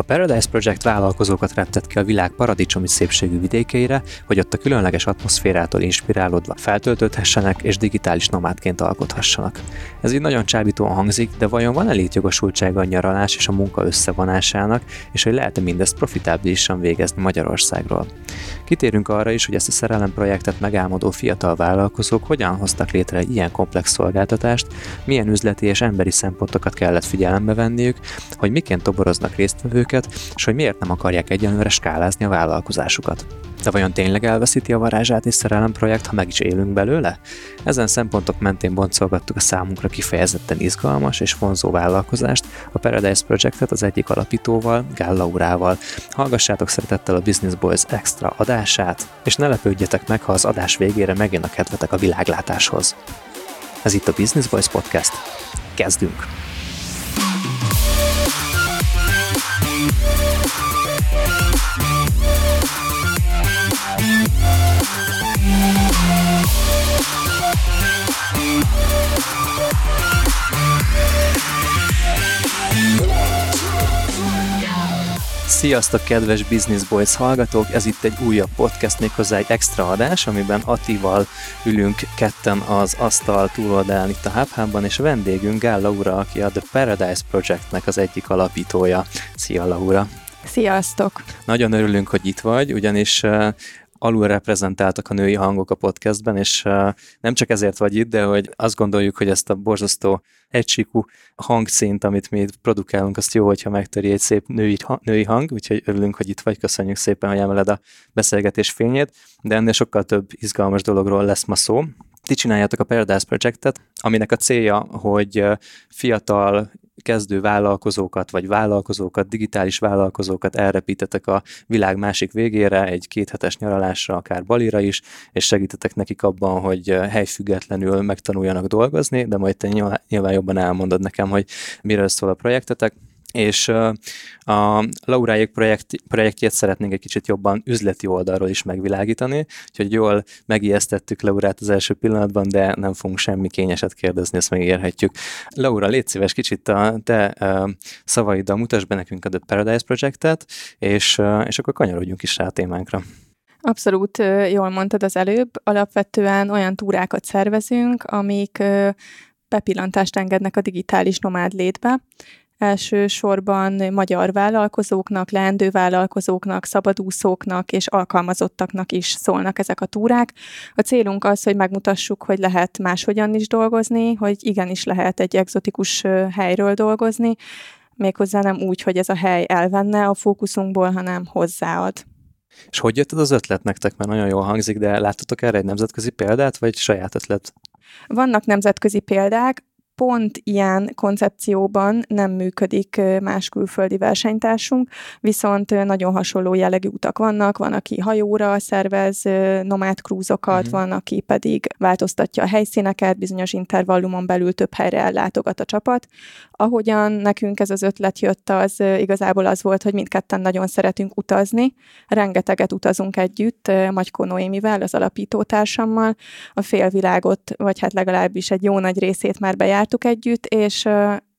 A Paradise Project vállalkozókat reptett ki a világ paradicsomi szépségű vidékeire, hogy ott a különleges atmoszférától inspirálódva feltöltődhessenek és digitális nomádként alkothassanak. Ez így nagyon csábítóan hangzik, de vajon van-e létjogosultsága a nyaralás és a munka összevonásának, és hogy lehet-e mindezt profitábilisan végezni Magyarországról? Kitérünk arra is, hogy ezt a szerelem projektet megálmodó fiatal vállalkozók hogyan hoztak létre egy ilyen komplex szolgáltatást, milyen üzleti és emberi szempontokat kellett figyelembe venniük, hogy miként toboroznak résztvevők őket, és hogy miért nem akarják egyenlőre skálázni a vállalkozásukat. De vajon tényleg elveszíti a varázsát és szerelem projekt, ha meg is élünk belőle? Ezen szempontok mentén boncolgattuk a számunkra kifejezetten izgalmas és vonzó vállalkozást, a Paradise Projectet az egyik alapítóval, Gál Laurával. Hallgassátok szeretettel a Business Boys extra adását, és ne lepődjetek meg, ha az adás végére megjön a kedvetek a világlátáshoz. Ez itt a Business Boys Podcast. Kezdünk! Sziasztok, kedves Business Boys hallgatók! Ez itt egy újabb podcast, méghozzá egy extra adás, amiben Atival ülünk ketten az asztal túloldalán itt a hub és a vendégünk Gál Laura, aki a The Paradise Projectnek az egyik alapítója. Szia, Laura! Sziasztok! Nagyon örülünk, hogy itt vagy, ugyanis alul reprezentáltak a női hangok a podcastben, és nem csak ezért vagy itt, de hogy azt gondoljuk, hogy ezt a borzasztó egysíkú hangszint, amit mi produkálunk, azt jó, hogyha megtöri egy szép női, női hang, úgyhogy örülünk, hogy itt vagy, köszönjük szépen, hogy emeled a beszélgetés fényét, de ennél sokkal több izgalmas dologról lesz ma szó. Ti csináljátok a Paradise Projectet, aminek a célja, hogy fiatal kezdő vállalkozókat, vagy vállalkozókat, digitális vállalkozókat elrepítetek a világ másik végére, egy kéthetes nyaralásra, akár Balira is, és segítetek nekik abban, hogy helyfüggetlenül megtanuljanak dolgozni, de majd te nyilván jobban elmondod nekem, hogy miről szól a projektetek és a Lauráék projekt, projektjét szeretnénk egy kicsit jobban üzleti oldalról is megvilágítani, úgyhogy jól megijesztettük Laurát az első pillanatban, de nem fogunk semmi kényeset kérdezni, ezt megérhetjük. Laura, légy szíves, kicsit a te szavaiddal mutasd be nekünk a The Paradise Projectet, és, és akkor kanyarodjunk is rá a témánkra. Abszolút jól mondtad az előbb. Alapvetően olyan túrákat szervezünk, amik bepillantást engednek a digitális nomád létbe, elsősorban magyar vállalkozóknak, leendő vállalkozóknak, szabadúszóknak és alkalmazottaknak is szólnak ezek a túrák. A célunk az, hogy megmutassuk, hogy lehet máshogyan is dolgozni, hogy igenis lehet egy egzotikus helyről dolgozni, méghozzá nem úgy, hogy ez a hely elvenne a fókuszunkból, hanem hozzáad. És hogy jött ez az ötlet nektek? Mert nagyon jól hangzik, de láttatok erre egy nemzetközi példát, vagy saját ötlet? Vannak nemzetközi példák, pont ilyen koncepcióban nem működik más külföldi versenytársunk, viszont nagyon hasonló jellegű utak vannak, van, aki hajóra szervez nomád krúzokat, uh-huh. van, aki pedig változtatja a helyszíneket, bizonyos intervallumon belül több helyre ellátogat a csapat. Ahogyan nekünk ez az ötlet jött, az igazából az volt, hogy mindketten nagyon szeretünk utazni, rengeteget utazunk együtt, Magyko Noémivel, az alapítótársammal, a félvilágot, vagy hát legalábbis egy jó nagy részét már bejárt, csináltuk együtt, és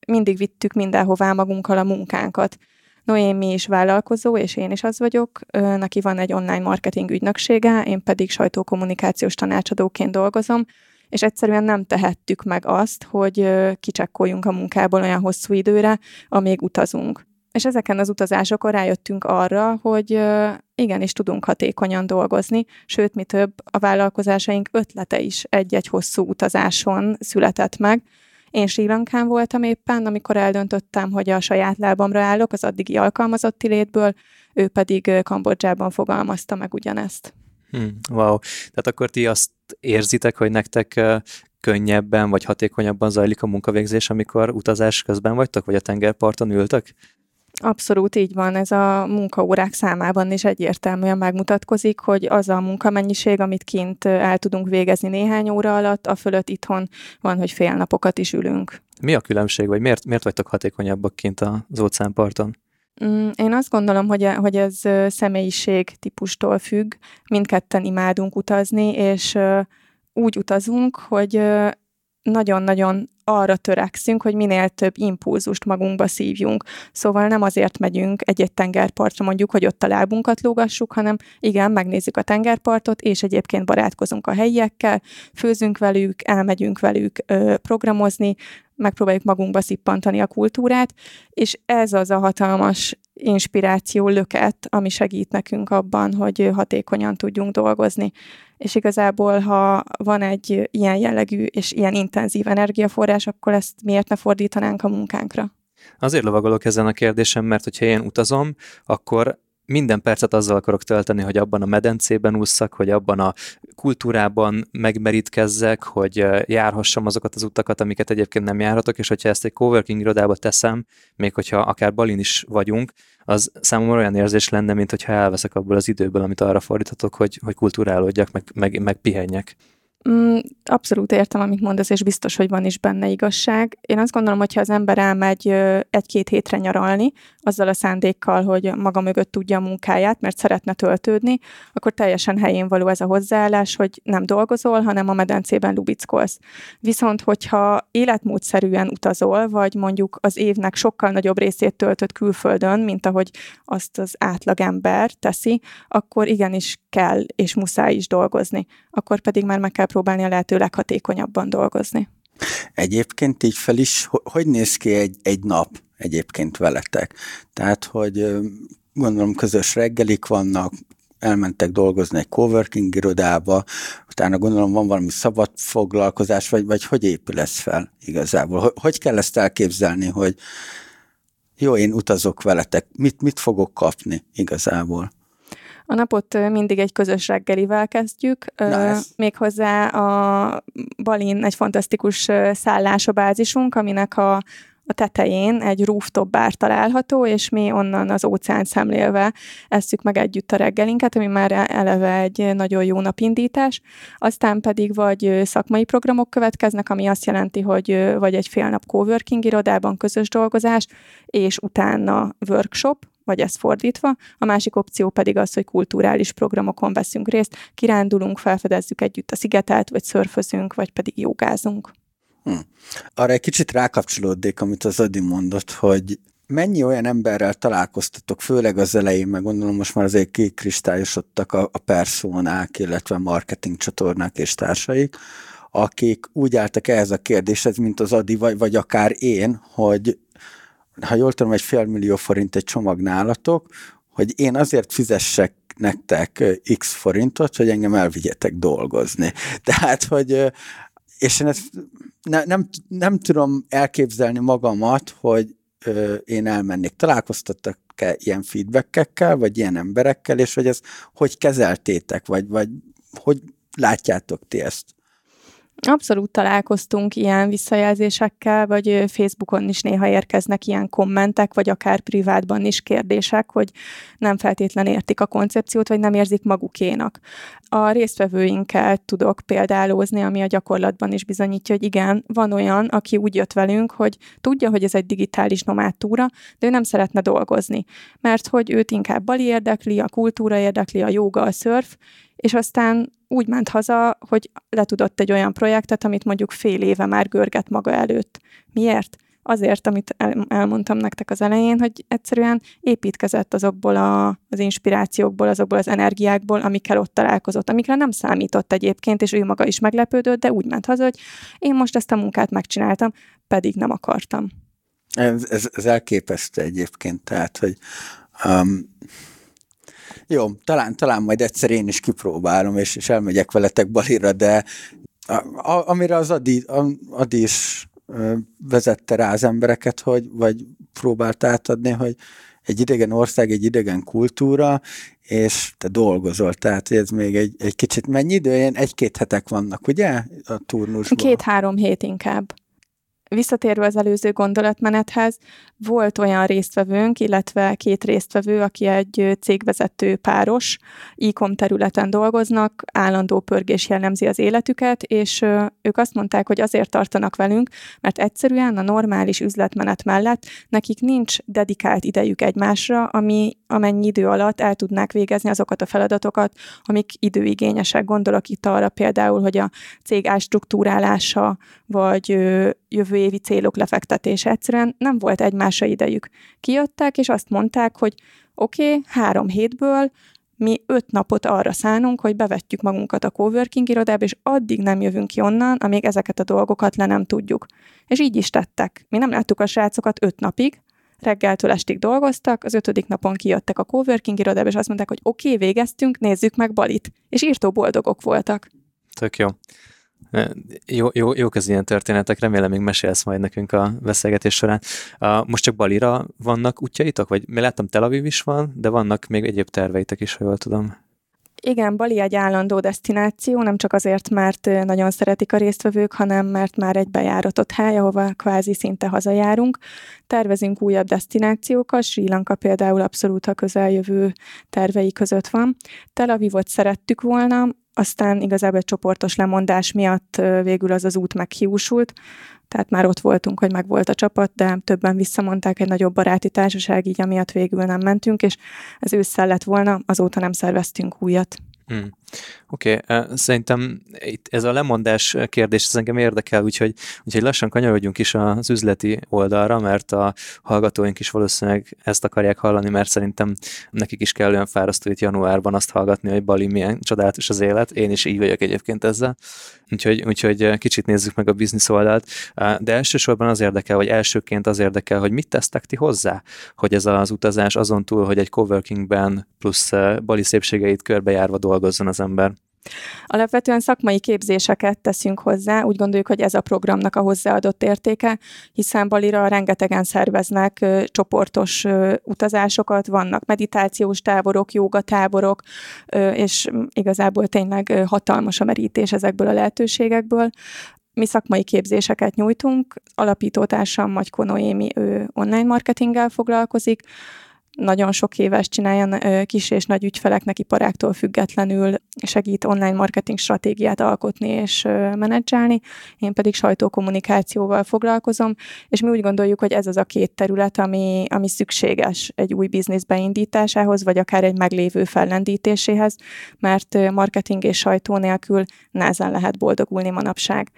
mindig vittük mindenhová magunkkal a munkánkat. Noémi is vállalkozó, és én is az vagyok. Neki van egy online marketing ügynöksége, én pedig sajtókommunikációs tanácsadóként dolgozom, és egyszerűen nem tehettük meg azt, hogy kicsekkoljunk a munkából olyan hosszú időre, amíg utazunk. És ezeken az utazásokon rájöttünk arra, hogy igenis tudunk hatékonyan dolgozni, sőt, mi több, a vállalkozásaink ötlete is egy-egy hosszú utazáson született meg, én Sri Lankán voltam éppen, amikor eldöntöttem, hogy a saját lábamra állok az addigi alkalmazotti létből, ő pedig Kambodzsában fogalmazta meg ugyanezt. Hmm, wow. Tehát akkor ti azt érzitek, hogy nektek könnyebben vagy hatékonyabban zajlik a munkavégzés, amikor utazás közben vagytok, vagy a tengerparton ültök? Abszolút így van, ez a munkaórák számában is egyértelműen megmutatkozik, hogy az a munkamennyiség, amit kint el tudunk végezni néhány óra alatt, a fölött itthon van, hogy fél napokat is ülünk. Mi a különbség, vagy miért, miért vagytok hatékonyabbak kint az óceánparton? Mm, én azt gondolom, hogy, hogy ez személyiség típustól függ. Mindketten imádunk utazni, és úgy utazunk, hogy nagyon-nagyon arra törekszünk, hogy minél több impulzust magunkba szívjunk. Szóval nem azért megyünk egy-egy tengerpartra mondjuk, hogy ott a lábunkat lógassuk, hanem igen, megnézzük a tengerpartot, és egyébként barátkozunk a helyiekkel, főzünk velük, elmegyünk velük ö, programozni, megpróbáljuk magunkba szippantani a kultúrát, és ez az a hatalmas inspiráció löket, ami segít nekünk abban, hogy hatékonyan tudjunk dolgozni. És igazából, ha van egy ilyen jellegű és ilyen intenzív energiaforrás, akkor ezt miért ne fordítanánk a munkánkra? Azért lovagolok ezen a kérdésem, mert hogyha én utazom, akkor minden percet azzal akarok tölteni, hogy abban a medencében ússzak, hogy abban a kultúrában megmerítkezzek, hogy járhassam azokat az utakat, amiket egyébként nem járhatok, és hogyha ezt egy coworking irodába teszem, még hogyha akár Balin is vagyunk, az számomra olyan érzés lenne, mint hogyha elveszek abból az időből, amit arra fordíthatok, hogy, hogy kulturálódjak, meg, meg, meg pihenjek. Mm, abszolút értem, amit mondasz, és biztos, hogy van is benne igazság. Én azt gondolom, hogy ha az ember elmegy egy-két hétre nyaralni, azzal a szándékkal, hogy maga mögött tudja a munkáját, mert szeretne töltődni, akkor teljesen helyén való ez a hozzáállás, hogy nem dolgozol, hanem a medencében lubickolsz. Viszont, hogyha életmódszerűen utazol, vagy mondjuk az évnek sokkal nagyobb részét töltött külföldön, mint ahogy azt az átlagember teszi, akkor igenis kell és muszáj is dolgozni. Akkor pedig már meg kell próbálni a lehető leghatékonyabban dolgozni. Egyébként így fel is, hogy néz ki egy, egy nap egyébként veletek? Tehát, hogy gondolom közös reggelik vannak, elmentek dolgozni egy coworking irodába, utána gondolom van valami szabad foglalkozás, vagy, vagy hogy épül ez fel igazából? Hogy, kell ezt elképzelni, hogy jó, én utazok veletek, mit, mit fogok kapni igazából? A napot mindig egy közös reggelivel kezdjük, nice. méghozzá a Balin egy fantasztikus szállás a bázisunk, aminek a a tetején egy rooftop bár található, és mi onnan az óceán szemlélve esszük meg együtt a reggelinket, ami már eleve egy nagyon jó napindítás. Aztán pedig vagy szakmai programok következnek, ami azt jelenti, hogy vagy egy fél nap coworking irodában közös dolgozás, és utána workshop, vagy ez fordítva. A másik opció pedig az, hogy kulturális programokon veszünk részt, kirándulunk, felfedezzük együtt a szigetet, vagy szörfözünk, vagy pedig jogázunk. Hm. Arra egy kicsit rákapcsolódnék, amit az Adi mondott, hogy mennyi olyan emberrel találkoztatok, főleg az elején, meg gondolom most már azért kikristályosodtak a, a personák, illetve marketing csatornák és társaik, akik úgy álltak ehhez a kérdéshez, mint az Adi, vagy, vagy akár én, hogy ha jól tudom, egy fél millió forint egy csomag nálatok, hogy én azért fizessek nektek x forintot, hogy engem elvigyetek dolgozni. Tehát, hogy és én ezt ne, nem, nem tudom elképzelni magamat, hogy ö, én elmennék. Találkoztattak-e ilyen feedbackekkel, vagy ilyen emberekkel, és hogy ez hogy kezeltétek, vagy, vagy hogy látjátok ti ezt? Abszolút találkoztunk ilyen visszajelzésekkel, vagy Facebookon is néha érkeznek ilyen kommentek, vagy akár privátban is kérdések, hogy nem feltétlen értik a koncepciót, vagy nem érzik magukénak. A résztvevőinkkel tudok példálózni, ami a gyakorlatban is bizonyítja, hogy igen, van olyan, aki úgy jött velünk, hogy tudja, hogy ez egy digitális nomádtúra, de ő nem szeretne dolgozni, mert hogy őt inkább bali érdekli, a kultúra érdekli, a joga, a szörf, és aztán úgy ment haza, hogy letudott egy olyan projektet, amit mondjuk fél éve már görget maga előtt. Miért? Azért, amit elmondtam nektek az elején, hogy egyszerűen építkezett azokból a, az inspirációkból, azokból az energiákból, amikkel ott találkozott, amikre nem számított egyébként, és ő maga is meglepődött, de úgy ment haza, hogy én most ezt a munkát megcsináltam, pedig nem akartam. Ez, ez, ez elképesztő egyébként, tehát, hogy um, jó, talán, talán majd egyszer én is kipróbálom, és, és elmegyek veletek Balira, de a, a, amire az Adi, Adi is vezette rá az embereket, hogy, vagy próbált átadni, hogy egy idegen ország, egy idegen kultúra, és te dolgozol, tehát ez még egy, egy kicsit mennyi idő? Ilyen egy-két hetek vannak, ugye? A turnusban. Két-három hét inkább. Visszatérve az előző gondolatmenethez, volt olyan résztvevőnk, illetve két résztvevő, aki egy cégvezető páros, e területen dolgoznak, állandó pörgés jellemzi az életüket, és ők azt mondták, hogy azért tartanak velünk, mert egyszerűen a normális üzletmenet mellett nekik nincs dedikált idejük egymásra, ami amennyi idő alatt el tudnák végezni azokat a feladatokat, amik időigényesek. Gondolok itt arra például, hogy a cég ástruktúrálása, vagy jövő évi célok lefektetése. Egyszerűen nem volt egymásra idejük. Kijöttek, és azt mondták, hogy oké, okay, három hétből mi öt napot arra szánunk, hogy bevetjük magunkat a coworking irodába, és addig nem jövünk ki onnan, amíg ezeket a dolgokat le nem tudjuk. És így is tettek. Mi nem láttuk a srácokat öt napig, reggeltől estig dolgoztak, az ötödik napon kijöttek a coworking irodába, és azt mondták, hogy oké, okay, végeztünk, nézzük meg Balit. És írtó boldogok voltak. Tök jó. Jó, jó, jók az ilyen történetek, remélem még mesélsz majd nekünk a beszélgetés során. Most csak Balira vannak útjaitok? Vagy mi láttam Tel Aviv is van, de vannak még egyéb terveitek is, ha jól tudom. Igen, Bali egy állandó destináció, nem csak azért, mert nagyon szeretik a résztvevők, hanem mert már egy bejáratott hely, ahova kvázi szinte hazajárunk. Tervezünk újabb destinációkat, Sri Lanka például abszolút a közeljövő tervei között van. Tel Avivot szerettük volna, aztán igazából egy csoportos lemondás miatt végül az az út meghiúsult, tehát már ott voltunk, hogy meg volt a csapat, de többen visszamondták egy nagyobb baráti társaság, így amiatt végül nem mentünk, és ez ősszel lett volna, azóta nem szerveztünk újat. Hmm. Oké, okay. szerintem itt ez a lemondás kérdés, ez engem érdekel, úgyhogy, úgyhogy lassan kanyarodjunk is az üzleti oldalra, mert a hallgatóink is valószínűleg ezt akarják hallani, mert szerintem nekik is kell olyan fárasztó itt januárban azt hallgatni, hogy Bali milyen csodálatos az élet. Én is így vagyok egyébként ezzel. Úgyhogy, úgyhogy kicsit nézzük meg a biznisz oldalt. De elsősorban az érdekel, vagy elsőként az érdekel, hogy mit tesztek ti hozzá, hogy ez az utazás azon túl, hogy egy coworkingben plusz Bali szépségeit körbejárva dolgozzon az ember. Alapvetően szakmai képzéseket teszünk hozzá, úgy gondoljuk, hogy ez a programnak a hozzáadott értéke, hiszen Balira rengetegen szerveznek ö, csoportos ö, utazásokat, vannak meditációs táborok, jogatáborok, ö, és igazából tényleg ö, hatalmas a merítés ezekből a lehetőségekből. Mi szakmai képzéseket nyújtunk, alapítótársam Magyko Noémi, ő online marketinggel foglalkozik, nagyon sok éves csinálja kis és nagy ügyfeleknek iparáktól függetlenül segít online marketing stratégiát alkotni és menedzselni, én pedig sajtókommunikációval foglalkozom, és mi úgy gondoljuk, hogy ez az a két terület, ami, ami szükséges egy új biznisz beindításához, vagy akár egy meglévő fellendítéséhez, mert marketing és sajtó nélkül nehezen lehet boldogulni manapság.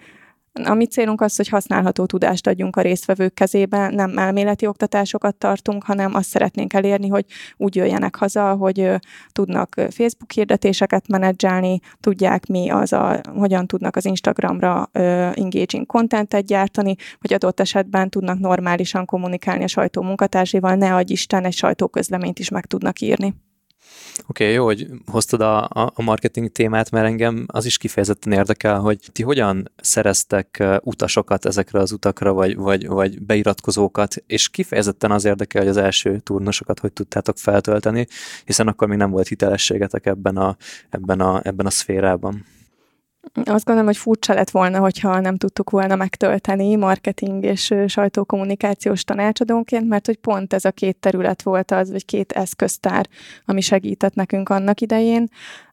A mi célunk az, hogy használható tudást adjunk a résztvevők kezébe, nem elméleti oktatásokat tartunk, hanem azt szeretnénk elérni, hogy úgy jöjjenek haza, hogy tudnak Facebook hirdetéseket menedzselni, tudják mi az a, hogyan tudnak az Instagramra engaging contentet gyártani, hogy adott esetben tudnak normálisan kommunikálni a sajtó munkatársaival, ne adj Isten, egy sajtóközleményt is meg tudnak írni. Oké, okay, jó, hogy hoztad a, a marketing témát, mert engem az is kifejezetten érdekel, hogy ti hogyan szereztek utasokat ezekre az utakra, vagy, vagy, vagy beiratkozókat, és kifejezetten az érdekel, hogy az első turnosokat hogy tudtátok feltölteni, hiszen akkor még nem volt hitelességetek ebben a, ebben a, ebben a szférában. Azt gondolom, hogy furcsa lett volna, hogyha nem tudtuk volna megtölteni marketing és sajtókommunikációs tanácsadónként, mert hogy pont ez a két terület volt az, vagy két eszköztár, ami segített nekünk annak idején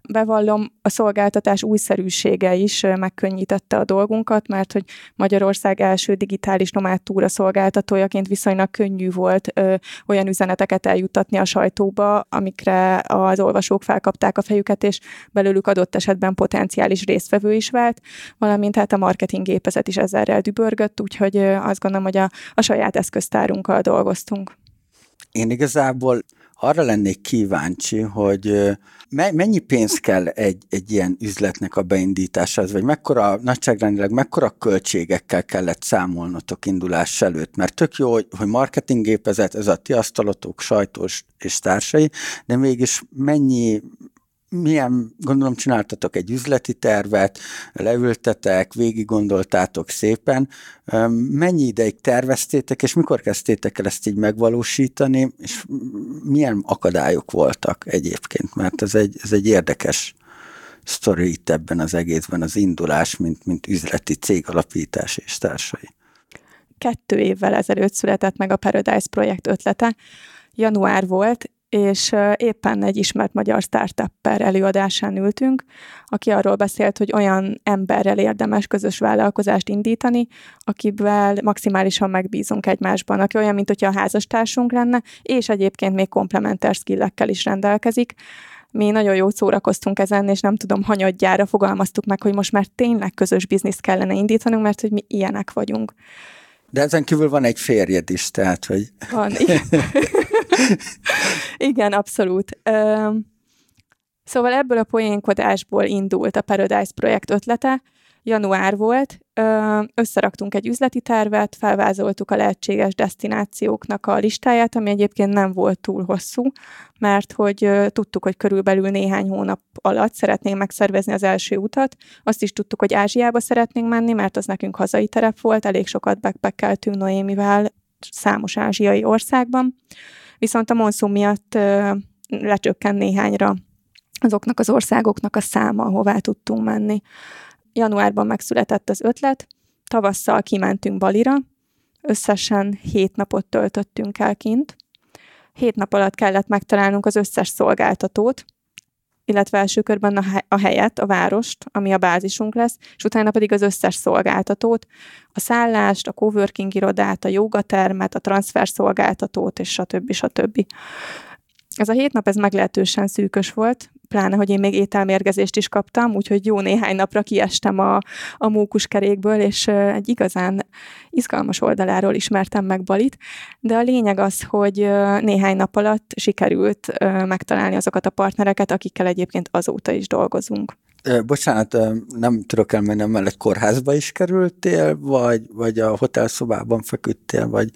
bevallom, a szolgáltatás újszerűsége is megkönnyítette a dolgunkat, mert hogy Magyarország első digitális nomád túra szolgáltatójaként viszonylag könnyű volt ö, olyan üzeneteket eljuttatni a sajtóba, amikre az olvasók felkapták a fejüket, és belőlük adott esetben potenciális résztvevő is vált, valamint hát a marketing gépezet is ezzel dübörgött, úgyhogy azt gondolom, hogy a, a saját eszköztárunkkal dolgoztunk. Én igazából arra lennék kíváncsi, hogy mennyi pénz kell egy, egy ilyen üzletnek a beindításához, vagy mekkora, nagyságrendileg mekkora költségekkel kellett számolnotok indulás előtt, mert tök jó, hogy, hogy marketinggépezet, ez a ti asztalotok, sajtós és társai, de mégis mennyi, milyen, gondolom csináltatok egy üzleti tervet, leültetek, végig gondoltátok szépen, mennyi ideig terveztétek, és mikor kezdtétek el ezt így megvalósítani, és milyen akadályok voltak egyébként, mert ez egy, ez egy érdekes sztori itt ebben az egészben, az indulás, mint, mint üzleti cég alapítás és társai. kettő évvel ezelőtt született meg a Paradise projekt ötlete. Január volt, és éppen egy ismert magyar startupper előadásán ültünk, aki arról beszélt, hogy olyan emberrel érdemes közös vállalkozást indítani, akivel maximálisan megbízunk egymásban, aki olyan, mint hogyha a házastársunk lenne, és egyébként még komplementer skillekkel is rendelkezik. Mi nagyon jó szórakoztunk ezen, és nem tudom, hanyadjára fogalmaztuk meg, hogy most már tényleg közös bizniszt kellene indítanunk, mert hogy mi ilyenek vagyunk. De ezen kívül van egy férjed is, tehát, hogy... Van, igen. igen, abszolút. Szóval ebből a poénkodásból indult a Paradise projekt ötlete. Január volt, összeraktunk egy üzleti tervet, felvázoltuk a lehetséges destinációknak a listáját, ami egyébként nem volt túl hosszú, mert hogy tudtuk, hogy körülbelül néhány hónap alatt szeretnénk megszervezni az első utat. Azt is tudtuk, hogy Ázsiába szeretnénk menni, mert az nekünk hazai terep volt, elég sokat backpackeltünk Noémivel számos ázsiai országban. Viszont a monszum miatt lecsökken néhányra azoknak az országoknak a száma, ahová tudtunk menni januárban megszületett az ötlet, tavasszal kimentünk Balira, összesen hét napot töltöttünk el kint. Hét nap alatt kellett megtalálnunk az összes szolgáltatót, illetve első körben a, helyet, a várost, ami a bázisunk lesz, és utána pedig az összes szolgáltatót, a szállást, a coworking irodát, a jogatermet, a transfer szolgáltatót, és stb. stb. Ez a hét nap, ez meglehetősen szűkös volt, pláne, hogy én még ételmérgezést is kaptam, úgyhogy jó néhány napra kiestem a, a mókuskerékből, és egy igazán izgalmas oldaláról ismertem meg Balit, de a lényeg az, hogy néhány nap alatt sikerült megtalálni azokat a partnereket, akikkel egyébként azóta is dolgozunk. Bocsánat, nem tudok elmenni, mellett kórházba is kerültél, vagy, vagy a hotelszobában feküdtél, vagy...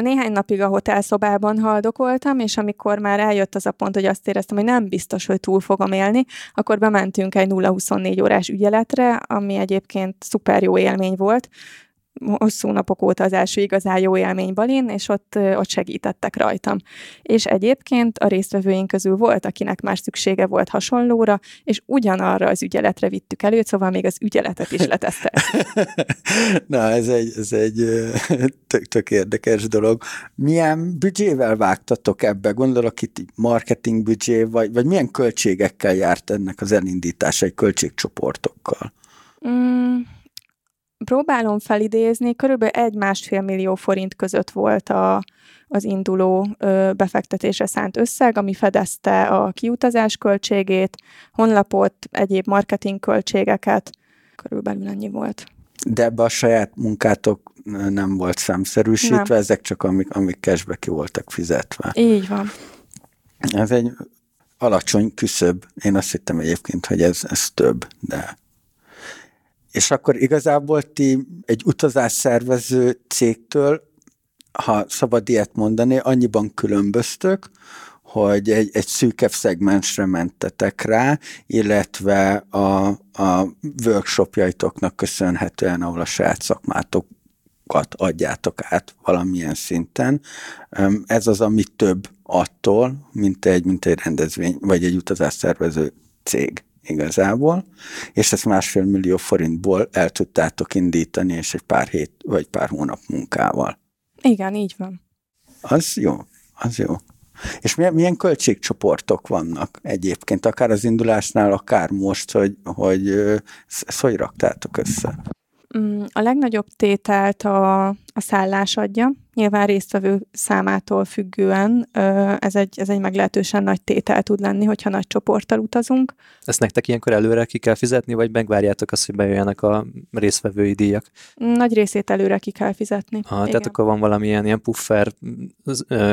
Néhány napig a hotelszobában haldokoltam, és amikor már eljött az a pont, hogy azt éreztem, hogy nem biztos, hogy túl fogom élni, akkor bementünk egy 0-24 órás ügyeletre, ami egyébként szuper jó élmény volt hosszú napok óta az első igazán jó élmény Balin, és ott, ott segítettek rajtam. És egyébként a résztvevőink közül volt, akinek már szüksége volt hasonlóra, és ugyanarra az ügyeletre vittük elő, szóval még az ügyeletet is leteszteltük. Na, ez egy, ez egy tök, tök érdekes dolog. Milyen büdzsével vágtatok ebbe? Gondolok itt marketing büdzsé, vagy, vagy milyen költségekkel járt ennek az elindítása egy költségcsoportokkal? Mm próbálom felidézni, körülbelül egy-másfél millió forint között volt a, az induló ö, befektetésre szánt összeg, ami fedezte a kiutazás költségét, honlapot, egyéb marketing költségeket, körülbelül ennyi volt. De ebbe a saját munkátok nem volt számszerűsítve, nem. ezek csak amik, amik cashbe ki voltak fizetve. Így van. Ez egy alacsony küszöb. Én azt hittem egyébként, hogy ez, ez több, de és akkor igazából ti egy utazásszervező cégtől, ha szabad ilyet mondani, annyiban különböztök, hogy egy, egy szűkebb szegmensre mentetek rá, illetve a, a workshopjaitoknak köszönhetően, ahol a saját szakmátokat adjátok át valamilyen szinten. Ez az, ami több attól, mint egy, mint egy rendezvény, vagy egy utazásszervező cég igazából, és ezt másfél millió forintból el tudtátok indítani, és egy pár hét vagy pár hónap munkával. Igen, így van. Az jó, az jó. És milyen, milyen költségcsoportok vannak egyébként, akár az indulásnál, akár most, hogy, hogy ezt hogy raktátok össze? Mm, a legnagyobb tételt a, a szállás adja. Nyilván résztvevő számától függően ez egy, ez egy meglehetősen nagy tétel tud lenni, hogyha nagy csoporttal utazunk. Ezt nektek ilyenkor előre ki kell fizetni, vagy megvárjátok azt, hogy bejöjjenek a résztvevői díjak? Nagy részét előre ki kell fizetni. Ha, tehát akkor van valamilyen ilyen puffer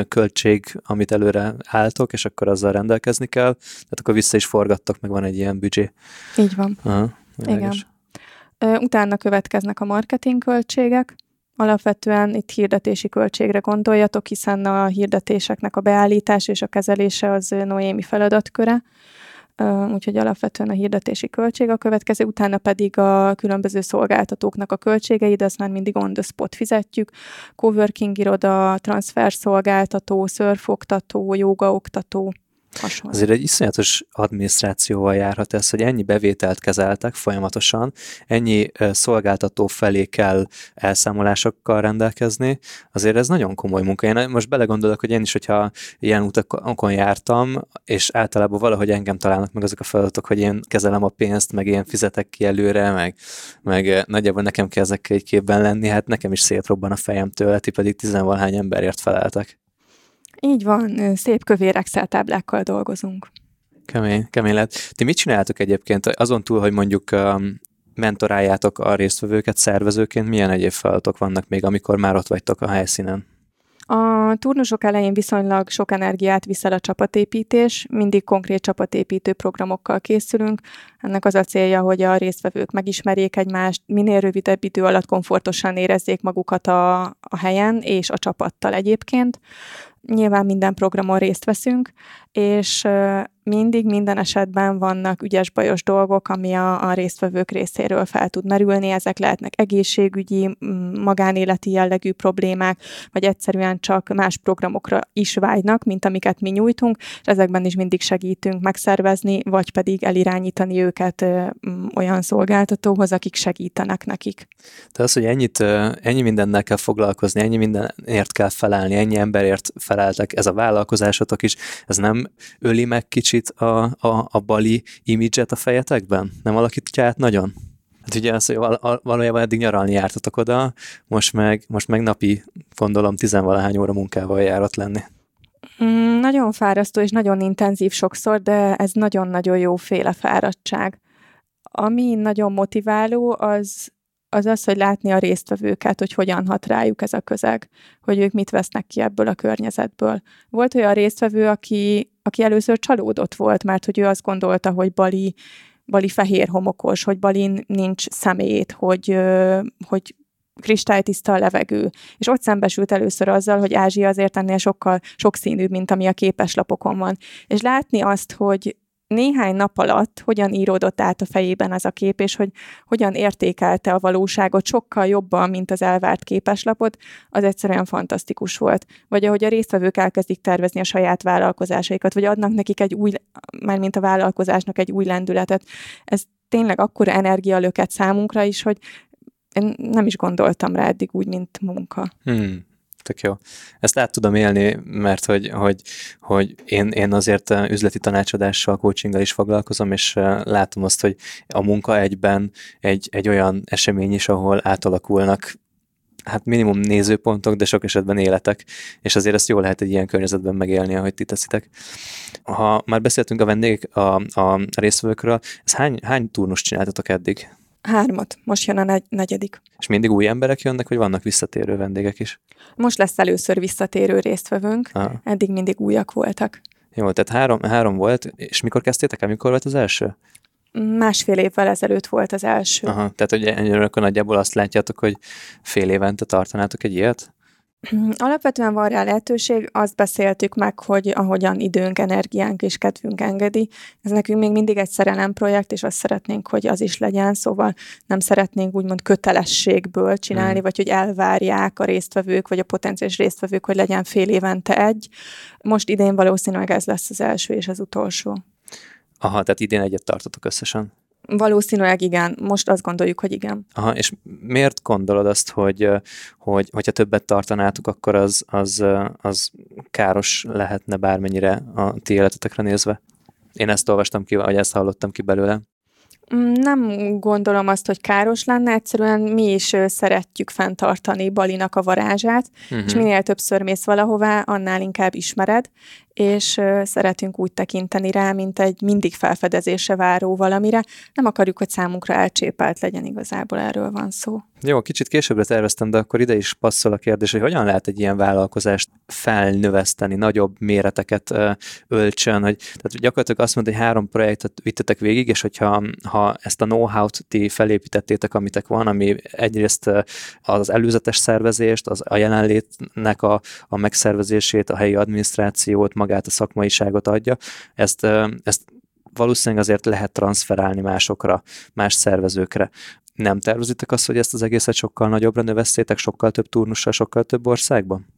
költség, amit előre álltok, és akkor azzal rendelkezni kell, tehát akkor vissza is forgattok, meg van egy ilyen büdzsé. Így van. Aha, Igen. Utána következnek a marketing költségek. Alapvetően itt hirdetési költségre gondoljatok, hiszen a hirdetéseknek a beállítása és a kezelése az Noémi feladatköre, úgyhogy alapvetően a hirdetési költség a következő, utána pedig a különböző szolgáltatóknak a költségei, de azt már mindig on the spot fizetjük. Coworking iroda, transfer szolgáltató, szörfoktató, jogaoktató, hasonló. Azért egy iszonyatos adminisztrációval járhat ez, hogy ennyi bevételt kezeltek folyamatosan, ennyi szolgáltató felé kell elszámolásokkal rendelkezni, azért ez nagyon komoly munka. Én most belegondolok, hogy én is, hogyha ilyen utakon jártam, és általában valahogy engem találnak meg azok a feladatok, hogy én kezelem a pénzt, meg én fizetek ki előre, meg, meg nagyjából nekem kell ezekkel egy képben lenni, hát nekem is szétrobban a fejem tőle, ti pedig tizenvalhány emberért feleltek. Így van, szép kövér Excel táblákkal dolgozunk. Kemény, kemény lett. Ti mit csináltok egyébként azon túl, hogy mondjuk um, mentoráljátok a résztvevőket szervezőként, milyen egyéb feladatok vannak még, amikor már ott vagytok a helyszínen? A turnusok elején viszonylag sok energiát viszel a csapatépítés, mindig konkrét csapatépítő programokkal készülünk. Ennek az a célja, hogy a résztvevők megismerjék egymást, minél rövidebb idő alatt komfortosan érezzék magukat a, a helyen és a csapattal egyébként. Nyilván minden programon részt veszünk, és mindig, minden esetben vannak ügyes-bajos dolgok, ami a, a résztvevők részéről fel tud merülni. Ezek lehetnek egészségügyi, magánéleti jellegű problémák, vagy egyszerűen csak más programokra is vágynak, mint amiket mi nyújtunk, és ezekben is mindig segítünk megszervezni, vagy pedig elirányítani őket olyan szolgáltatóhoz, akik segítenek nekik. Tehát az, hogy ennyit, ennyi mindennel kell foglalkozni, ennyi mindenért kell felelni, ennyi emberért feleltek, ez a vállalkozásotok is, ez nem öli meg kicsit a, a, a bali imidzset a fejetekben? Nem alakítja át nagyon? Hát ugye az, hogy val- valójában eddig nyaralni jártatok oda, most meg, most meg napi, gondolom, tizenvalahány óra munkával járott lenni. Mm, nagyon fárasztó és nagyon intenzív sokszor, de ez nagyon-nagyon jó féle fáradtság. Ami nagyon motiváló, az az az, hogy látni a résztvevőket, hogy hogyan hat rájuk ez a közeg, hogy ők mit vesznek ki ebből a környezetből. Volt olyan résztvevő, aki, aki először csalódott volt, mert hogy ő azt gondolta, hogy Bali, Bali fehér homokos, hogy Balin nincs szemét, hogy, hogy kristálytiszta a levegő. És ott szembesült először azzal, hogy Ázsia azért ennél sokkal sokszínűbb, mint ami a képeslapokon van. És látni azt, hogy néhány nap alatt hogyan íródott át a fejében ez a kép, és hogy hogyan értékelte a valóságot sokkal jobban, mint az elvárt képeslapot, az egyszerűen fantasztikus volt. Vagy ahogy a résztvevők elkezdik tervezni a saját vállalkozásaikat, vagy adnak nekik egy új, már mint a vállalkozásnak egy új lendületet. Ez tényleg akkora energialöket számunkra is, hogy én nem is gondoltam rá eddig úgy, mint munka. Hmm tök jó. Ezt át tudom élni, mert hogy, hogy, hogy én, én azért eh, üzleti tanácsadással, coachinggal is foglalkozom, és eh, látom azt, hogy a munka egyben egy, egy olyan esemény is, ahol átalakulnak hát minimum nézőpontok, de sok esetben életek, és azért ezt jól lehet egy ilyen környezetben megélni, ahogy ti teszitek. Ha már beszéltünk a vendégek, a, a résztvevőkről, ez hány, hány turnus csináltatok eddig? Hármat. Most jön a negy- negyedik. És mindig új emberek jönnek, vagy vannak visszatérő vendégek is? Most lesz először visszatérő résztvevőnk. Aha. Eddig mindig újak voltak. Jó, tehát három, három volt, és mikor kezdtétek el, mikor volt az első? Másfél évvel ezelőtt volt az első. Aha, tehát hogy ennyire akkor nagyjából azt látjátok, hogy fél évente tartanátok egy ilyet? Alapvetően van rá lehetőség, azt beszéltük meg, hogy ahogyan időnk, energiánk és kedvünk engedi. Ez nekünk még mindig egy szerelem projekt, és azt szeretnénk, hogy az is legyen, szóval nem szeretnénk úgymond kötelességből csinálni, mm. vagy hogy elvárják a résztvevők, vagy a potenciális résztvevők, hogy legyen fél évente egy. Most idén valószínűleg ez lesz az első és az utolsó. Aha, tehát idén egyet tartotok összesen. Valószínűleg igen. Most azt gondoljuk, hogy igen. Aha, és miért gondolod azt, hogy, hogy hogyha többet tartanátok, akkor az, az, az káros lehetne bármennyire a ti életetekre nézve? Én ezt olvastam ki, vagy ezt hallottam ki belőle. Mm, nem gondolom azt, hogy káros lenne, egyszerűen mi is szeretjük fenntartani Balinak a varázsát, uh-huh. és minél többször mész valahová, annál inkább ismered, és szeretünk úgy tekinteni rá, mint egy mindig felfedezése váró valamire. Nem akarjuk, hogy számunkra elcsépelt legyen igazából, erről van szó. Jó, kicsit későbbre terveztem, de akkor ide is passzol a kérdés, hogy hogyan lehet egy ilyen vállalkozást felnöveszteni, nagyobb méreteket öltsön, hogy tehát gyakorlatilag azt mondta, hogy három projektet vittetek végig, és hogyha ha ezt a know-how-t ti felépítettétek, amitek van, ami egyrészt az előzetes szervezést, az a jelenlétnek a, a megszervezését, a helyi adminisztrációt, magát a szakmaiságot adja, ezt, ezt valószínűleg azért lehet transferálni másokra, más szervezőkre. Nem tervezitek azt, hogy ezt az egészet sokkal nagyobbra növesztétek, sokkal több turnussal, sokkal több országban?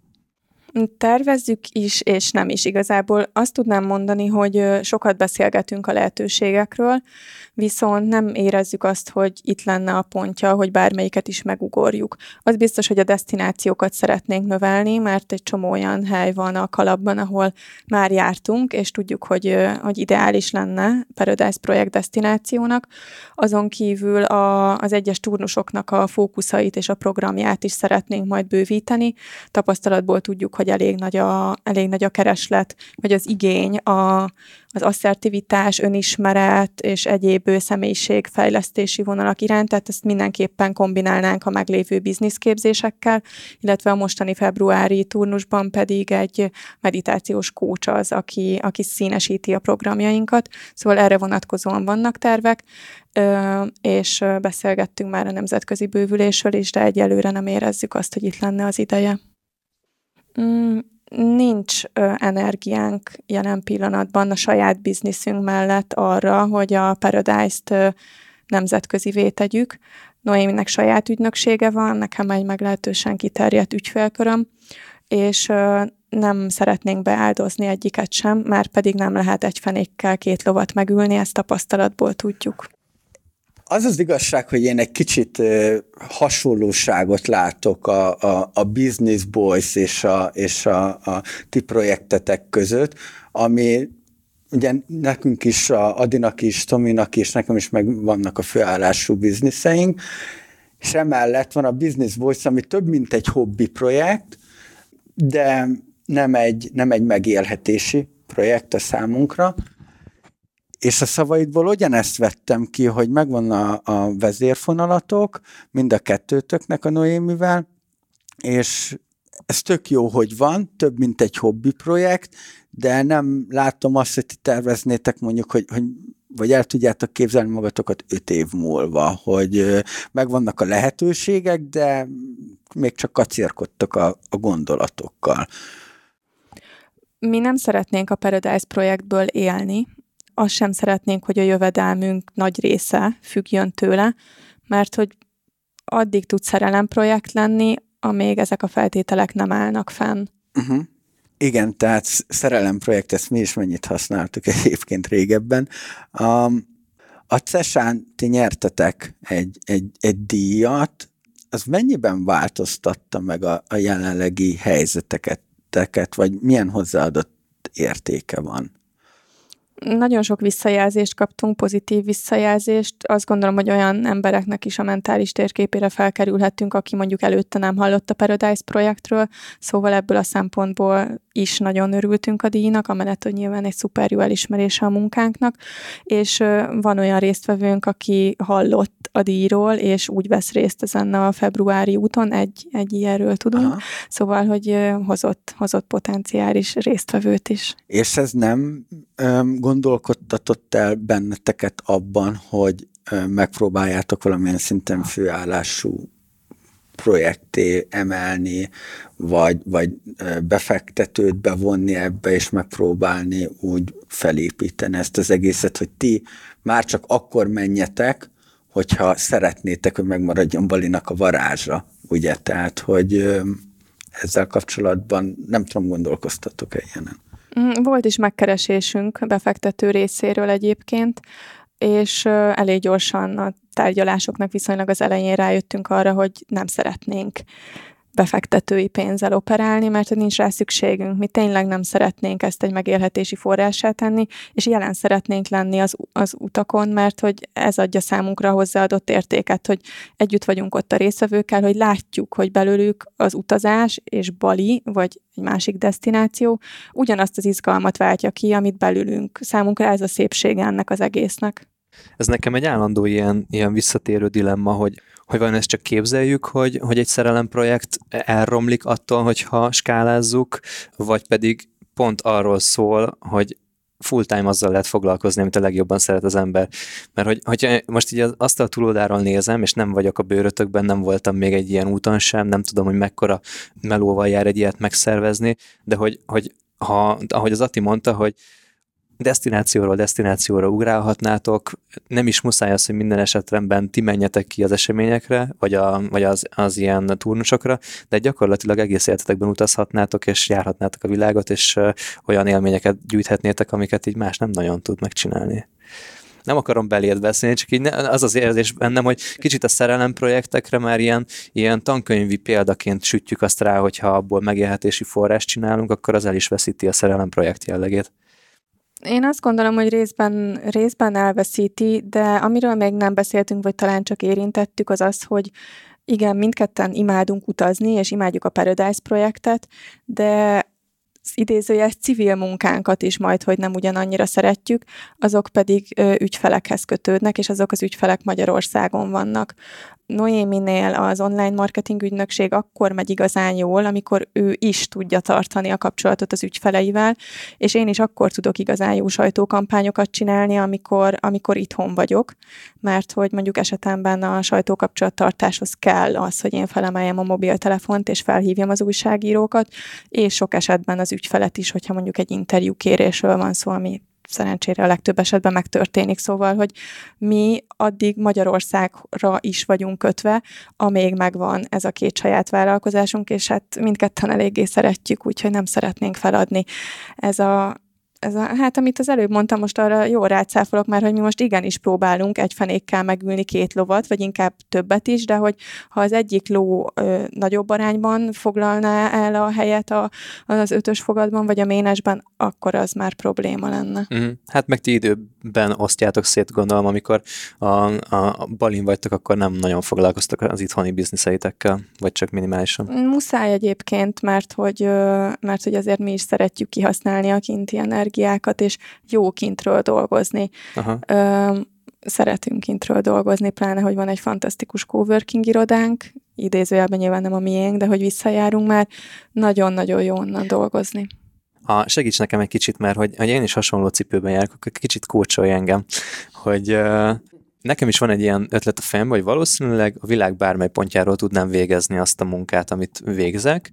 Tervezzük is, és nem is. Igazából azt tudnám mondani, hogy sokat beszélgetünk a lehetőségekről, viszont nem érezzük azt, hogy itt lenne a pontja, hogy bármelyiket is megugorjuk. Az biztos, hogy a destinációkat szeretnénk növelni, mert egy csomó olyan hely van a kalapban, ahol már jártunk, és tudjuk, hogy, hogy ideális lenne Paradise projekt destinációnak. Azon kívül a, az egyes turnusoknak a fókuszait és a programját is szeretnénk majd bővíteni. Tapasztalatból tudjuk, hogy elég nagy a, elég nagy a kereslet, vagy az igény a, az asszertivitás, önismeret és egyéb személyiségfejlesztési vonalak iránt, tehát ezt mindenképpen kombinálnánk a meglévő bizniszképzésekkel, illetve a mostani februári turnusban pedig egy meditációs kócs az, aki, aki színesíti a programjainkat, szóval erre vonatkozóan vannak tervek, és beszélgettünk már a nemzetközi bővülésről is, de egyelőre nem érezzük azt, hogy itt lenne az ideje. Mm, nincs ö, energiánk jelen pillanatban a saját bizniszünk mellett arra, hogy a Paradise-t nemzetközi tegyük. Noéminek saját ügynöksége van, nekem egy meglehetősen kiterjedt ügyfélköröm, és nem szeretnénk beáldozni egyiket sem, már pedig nem lehet egy fenékkel két lovat megülni, ezt tapasztalatból tudjuk. Az az igazság, hogy én egy kicsit hasonlóságot látok a, a, a Business Boys és a, és a, a ti projektetek között, ami ugye nekünk is, a Adinak is, Tominak is, nekem is meg vannak a főállású bizniszeink, és emellett van a Business Voice, ami több, mint egy hobbi projekt, de nem egy, nem egy megélhetési projekt a számunkra, és a szavaidból ugyanezt vettem ki, hogy megvan a, a vezérfonalatok, mind a kettőtöknek a Noémivel, és ez tök jó, hogy van, több mint egy hobbi projekt, de nem látom azt, hogy ti terveznétek mondjuk, hogy, hogy vagy el tudjátok képzelni magatokat öt év múlva, hogy megvannak a lehetőségek, de még csak kacérkodtok a, a gondolatokkal. Mi nem szeretnénk a Paradise projektből élni, azt sem szeretnénk, hogy a jövedelmünk nagy része függjön tőle, mert hogy addig tud szerelemprojekt lenni, amíg ezek a feltételek nem állnak fenn. Uh-huh. Igen, tehát szerelemprojekt, ezt mi is mennyit használtuk egyébként régebben. Um, a CESÁN ti nyertetek egy, egy, egy díjat, az mennyiben változtatta meg a, a jelenlegi helyzeteket, vagy milyen hozzáadott értéke van? Nagyon sok visszajelzést kaptunk, pozitív visszajelzést. Azt gondolom, hogy olyan embereknek is a mentális térképére felkerülhettünk, aki mondjuk előtte nem hallott a Paradise projektről, szóval ebből a szempontból is nagyon örültünk a díjnak, amellett, hogy nyilván egy szuper jó elismerése a munkánknak, és van olyan résztvevőnk, aki hallott a díjról, és úgy vesz részt ezen a februári úton, egy, egy ilyenről tudunk, Aha. szóval, hogy hozott, hozott potenciális résztvevőt is. És ez nem um, gondolkodtatott el benneteket abban, hogy megpróbáljátok valamilyen szinten főállású projekté emelni, vagy, vagy befektetőt bevonni ebbe, és megpróbálni úgy felépíteni ezt az egészet, hogy ti már csak akkor menjetek, hogyha szeretnétek, hogy megmaradjon Balinak a varázsa, ugye? Tehát, hogy ezzel kapcsolatban nem tudom, gondolkoztatok-e ilyenen? Mm, volt is megkeresésünk befektető részéről egyébként, és elég gyorsan a tárgyalásoknak viszonylag az elején rájöttünk arra, hogy nem szeretnénk befektetői pénzzel operálni, mert nincs rá szükségünk. Mi tényleg nem szeretnénk ezt egy megélhetési forrássá tenni, és jelen szeretnénk lenni az, az utakon, mert hogy ez adja számunkra hozzáadott értéket, hogy együtt vagyunk ott a részvevőkkel, hogy látjuk, hogy belőlük az utazás és Bali, vagy egy másik destináció ugyanazt az izgalmat váltja ki, amit belülünk. Számunkra ez a szépsége ennek az egésznek. Ez nekem egy állandó ilyen, ilyen visszatérő dilemma, hogy hogy van ezt csak képzeljük, hogy, hogy egy szerelemprojekt elromlik attól, hogyha skálázzuk, vagy pedig pont arról szól, hogy full-time azzal lehet foglalkozni, amit a legjobban szeret az ember. Mert hogy, hogyha most így azt a túloldáról nézem, és nem vagyok a bőrötökben, nem voltam még egy ilyen úton sem, nem tudom, hogy mekkora melóval jár egy ilyet megszervezni, de hogy, hogy ha, ahogy az Ati mondta, hogy destinációról destinációra ugrálhatnátok, nem is muszáj az, hogy minden esetben ti menjetek ki az eseményekre, vagy, a, vagy az, az ilyen turnusokra, de gyakorlatilag egész életetekben utazhatnátok, és járhatnátok a világot, és olyan élményeket gyűjthetnétek, amiket így más nem nagyon tud megcsinálni nem akarom beléd beszélni, csak így az az érzés bennem, hogy kicsit a szerelem projektekre már ilyen, ilyen tankönyvi példaként sütjük azt rá, hogyha abból megélhetési forrást csinálunk, akkor az el is veszíti a szerelem projekt jellegét. Én azt gondolom, hogy részben, részben elveszíti, de amiről még nem beszéltünk, vagy talán csak érintettük, az az, hogy igen, mindketten imádunk utazni, és imádjuk a Paradise projektet, de idézőjes civil munkánkat is majd, hogy nem ugyanannyira szeretjük, azok pedig ö, ügyfelekhez kötődnek, és azok az ügyfelek Magyarországon vannak. Noéminél az online marketing ügynökség akkor megy igazán jól, amikor ő is tudja tartani a kapcsolatot az ügyfeleivel, és én is akkor tudok igazán jó sajtókampányokat csinálni, amikor, amikor itthon vagyok, mert hogy mondjuk esetemben a sajtókapcsolattartáshoz kell az, hogy én felemeljem a mobiltelefont és felhívjam az újságírókat, és sok esetben az ügyfelet is, hogyha mondjuk egy interjú kérésről van szó, ami szerencsére a legtöbb esetben megtörténik, szóval, hogy mi addig Magyarországra is vagyunk kötve, amíg megvan ez a két saját vállalkozásunk, és hát mindketten eléggé szeretjük, úgyhogy nem szeretnénk feladni. Ez a, ez a, hát amit az előbb mondtam, most arra jól rácáfolok már, hogy mi most igenis próbálunk egy fenékkel megülni két lovat, vagy inkább többet is, de hogy ha az egyik ló ö, nagyobb arányban foglalná el a helyet a, az ötös fogadban, vagy a ménesben, akkor az már probléma lenne. Mm, hát meg ti időben osztjátok szét, gondolom, amikor a, a balin vagytok, akkor nem nagyon foglalkoztak az itthoni bizniszeitekkel, vagy csak minimálisan. Muszáj egyébként, mert hogy, mert hogy azért mi is szeretjük kihasználni a kinti energiát, energiákat, és jó kintről dolgozni. Aha. Ö, szeretünk kintről dolgozni, pláne, hogy van egy fantasztikus coworking irodánk, idézőjelben nyilván nem a miénk, de hogy visszajárunk már, nagyon-nagyon jó onnan dolgozni. Ha segíts nekem egy kicsit, mert hogy, hogy én is hasonló cipőben járok, akkor kicsit kócsolj engem, hogy uh, nekem is van egy ilyen ötlet a fejemben, hogy valószínűleg a világ bármely pontjáról tudnám végezni azt a munkát, amit végzek,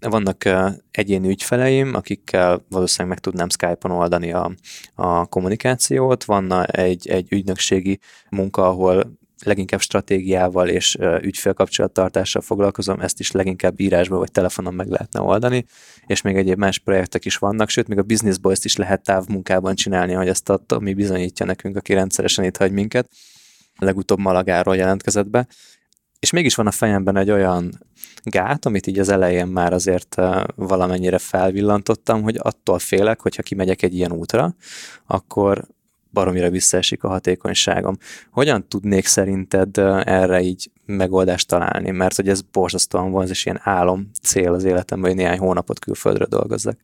vannak egyéni ügyfeleim, akikkel valószínűleg meg tudnám Skype-on oldani a, a kommunikációt. Van egy, egy ügynökségi munka, ahol leginkább stratégiával és ügyfélkapcsolattartással foglalkozom, ezt is leginkább írásban vagy telefonon meg lehetne oldani, és még egyéb más projektek is vannak, sőt, még a Business Boys-t is lehet távmunkában csinálni, hogy ezt a Tomi bizonyítja nekünk, aki rendszeresen itt hagy minket. Legutóbb Malagáról jelentkezett be, és mégis van a fejemben egy olyan gát, amit így az elején már azért valamennyire felvillantottam, hogy attól félek, hogyha kimegyek egy ilyen útra, akkor baromira visszaesik a hatékonyságom. Hogyan tudnék szerinted erre így megoldást találni? Mert hogy ez borzasztóan van, és ilyen álom cél az életemben, hogy néhány hónapot külföldre dolgozzak.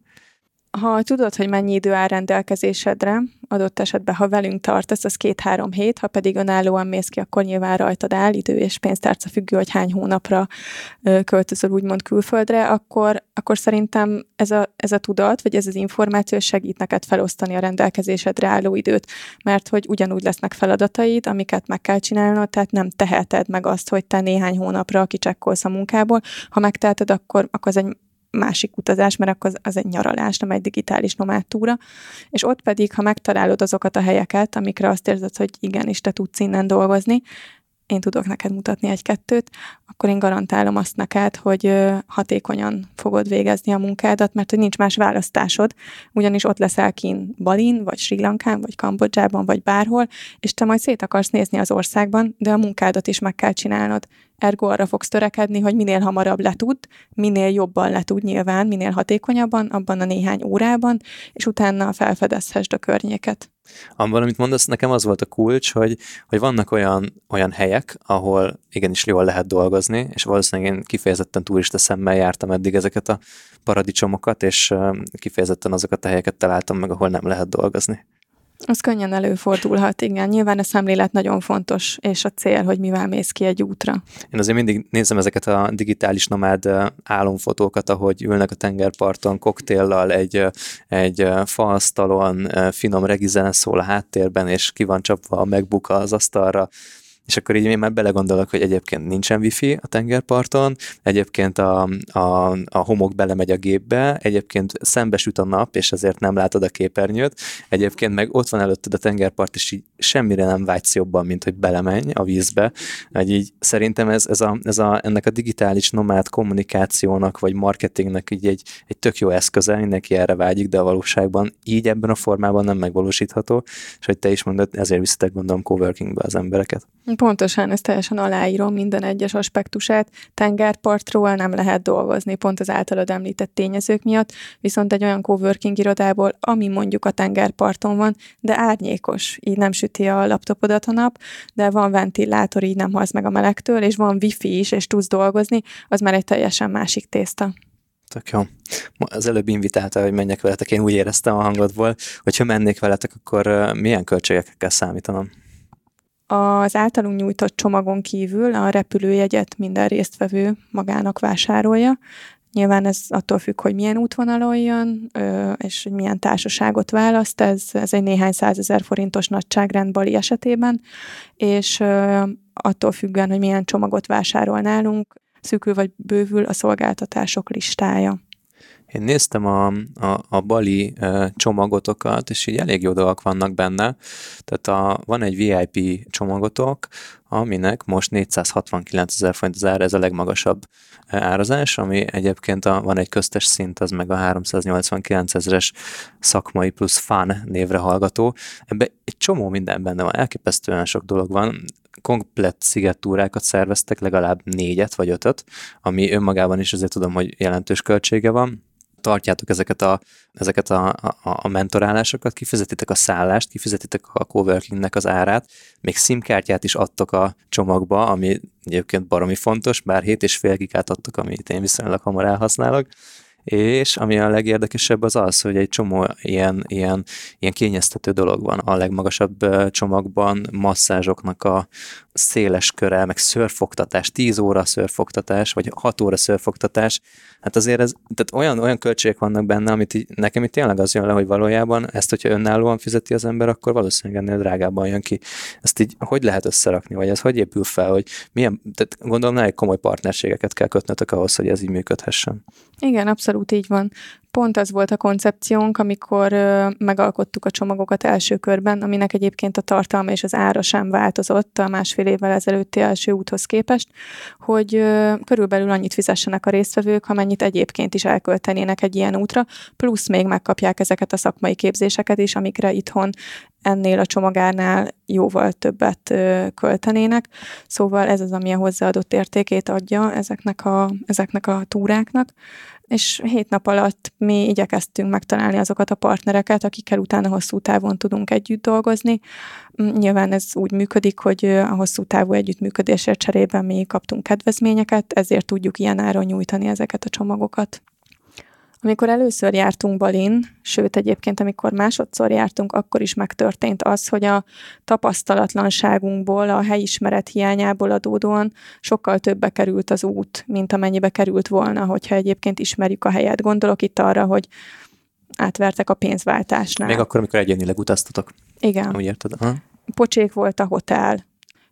Ha tudod, hogy mennyi idő áll rendelkezésedre, adott esetben, ha velünk tartasz, az két-három hét, ha pedig önállóan mész ki, akkor nyilván rajtad áll idő és pénztárca függő, hogy hány hónapra költözöl úgymond külföldre, akkor, akkor szerintem ez a, ez a tudat, vagy ez az információ segít neked felosztani a rendelkezésedre álló időt, mert hogy ugyanúgy lesznek feladataid, amiket meg kell csinálnod, tehát nem teheted meg azt, hogy te néhány hónapra kicsekkolsz a munkából. Ha megteheted, akkor, akkor az egy másik utazás, mert akkor az, az egy nyaralás, nem egy digitális nomádtúra, és ott pedig, ha megtalálod azokat a helyeket, amikre azt érzed, hogy igenis te tudsz innen dolgozni, én tudok neked mutatni egy-kettőt, akkor én garantálom azt neked, hogy hatékonyan fogod végezni a munkádat, mert hogy nincs más választásod, ugyanis ott leszel kín Balin, vagy Sri Lankán, vagy Kambodzsában, vagy bárhol, és te majd szét akarsz nézni az országban, de a munkádat is meg kell csinálnod. Ergo arra fogsz törekedni, hogy minél hamarabb letud, minél jobban letud nyilván, minél hatékonyabban, abban a néhány órában, és utána felfedezhessd a környéket. Abban, amit mondasz, nekem az volt a kulcs, hogy, hogy vannak olyan, olyan helyek, ahol igenis jól lehet dolgozni, és valószínűleg én kifejezetten turista szemmel jártam eddig ezeket a paradicsomokat, és kifejezetten azokat a helyeket találtam meg, ahol nem lehet dolgozni. Az könnyen előfordulhat, igen. Nyilván a szemlélet nagyon fontos, és a cél, hogy mivel mész ki egy útra. Én azért mindig nézem ezeket a digitális nomád álomfotókat, ahogy ülnek a tengerparton koktéllal, egy, egy faasztalon, finom regizene szól a háttérben, és ki van csapva a megbuk az asztalra, és akkor így én már belegondolok, hogy egyébként nincsen wifi a tengerparton, egyébként a, a, a homok belemegy a gépbe, egyébként szembesüt a nap, és ezért nem látod a képernyőt, egyébként meg ott van előtted a tengerpart, és így semmire nem vágysz jobban, mint hogy belemenj a vízbe. Hogy így szerintem ez, ez, a, ez a, ennek a digitális nomád kommunikációnak, vagy marketingnek így egy, egy tök jó eszköze, mindenki erre vágyik, de a valóságban így ebben a formában nem megvalósítható, és hogy te is mondod, ezért viszitek gondolom coworkingbe az embereket. Pontosan, ezt teljesen aláírom minden egyes aspektusát. Tengerpartról nem lehet dolgozni, pont az általad említett tényezők miatt, viszont egy olyan coworking irodából, ami mondjuk a tengerparton van, de árnyékos, így nem süti a laptopodat a nap, de van ventilátor, így nem halsz meg a melegtől, és van wifi is, és tudsz dolgozni, az már egy teljesen másik tészta. Tök jó. Az előbb invitálta, hogy menjek veletek, én úgy éreztem a hangodból, hogy ha mennék veletek, akkor milyen költségekkel kell számítanom? Az általunk nyújtott csomagon kívül a repülőjegyet minden résztvevő magának vásárolja. Nyilván ez attól függ, hogy milyen útvonalon jön, és hogy milyen társaságot választ. Ez, ez egy néhány százezer forintos nagyságrend Bali esetében, és attól függően, hogy milyen csomagot vásárol nálunk, szűkül vagy bővül a szolgáltatások listája. Én néztem a, a, a Bali csomagotokat, és így elég jó dolgok vannak benne. Tehát a, van egy VIP csomagotok, aminek most 469 ezer forint az ára, ez a legmagasabb árazás, ami egyébként a, van egy köztes szint, az meg a 389 ezeres szakmai plusz fán névre hallgató. Ebben egy csomó minden benne van, elképesztően sok dolog van komplett szigettúrákat szerveztek, legalább négyet vagy ötöt, ami önmagában is azért tudom, hogy jelentős költsége van tartjátok ezeket a, ezeket a, a, a mentorálásokat, kifizetitek a szállást, kifizetitek a coworkingnek az árát, még SIM-kártyát is adtok a csomagba, ami egyébként baromi fontos, bár 7,5 gigát adtok, amit én viszonylag hamar elhasználok, és ami a legérdekesebb az az, hogy egy csomó ilyen, ilyen, ilyen kényeztető dolog van a legmagasabb csomagban, masszázsoknak a széles köre, meg szörfogtatás, 10 óra szörfogtatás, vagy 6 óra szörfogtatás, hát azért ez, tehát olyan, olyan költségek vannak benne, amit így, nekem itt tényleg az jön le, hogy valójában ezt, hogyha önállóan fizeti az ember, akkor valószínűleg ennél drágábban jön ki. Ezt így hogy lehet összerakni, vagy ez hogy épül fel, hogy milyen, tehát gondolom, egy komoly partnerségeket kell kötnötök ahhoz, hogy ez így működhessen. Igen, abszolút így van. Pont az volt a koncepciónk, amikor megalkottuk a csomagokat első körben, aminek egyébként a tartalma és az ára sem változott a másfél évvel ezelőtti első úthoz képest, hogy körülbelül annyit fizessenek a résztvevők, amennyit egyébként is elköltenének egy ilyen útra, plusz még megkapják ezeket a szakmai képzéseket is, amikre itthon ennél a csomagárnál jóval többet költenének. Szóval ez az, ami a hozzáadott értékét adja ezeknek a, ezeknek a túráknak és hét nap alatt mi igyekeztünk megtalálni azokat a partnereket, akikkel utána hosszú távon tudunk együtt dolgozni. Mm, nyilván ez úgy működik, hogy a hosszú távú együttműködésért cserében mi kaptunk kedvezményeket, ezért tudjuk ilyen áron nyújtani ezeket a csomagokat. Amikor először jártunk Balin, sőt egyébként amikor másodszor jártunk, akkor is megtörtént az, hogy a tapasztalatlanságunkból, a helyismeret hiányából adódóan sokkal többe került az út, mint amennyibe került volna, hogyha egyébként ismerjük a helyet. Gondolok itt arra, hogy átvertek a pénzváltásnál. Még akkor, amikor egyénileg utaztatok. Igen. Úgy érted? Aha. Pocsék volt a hotel,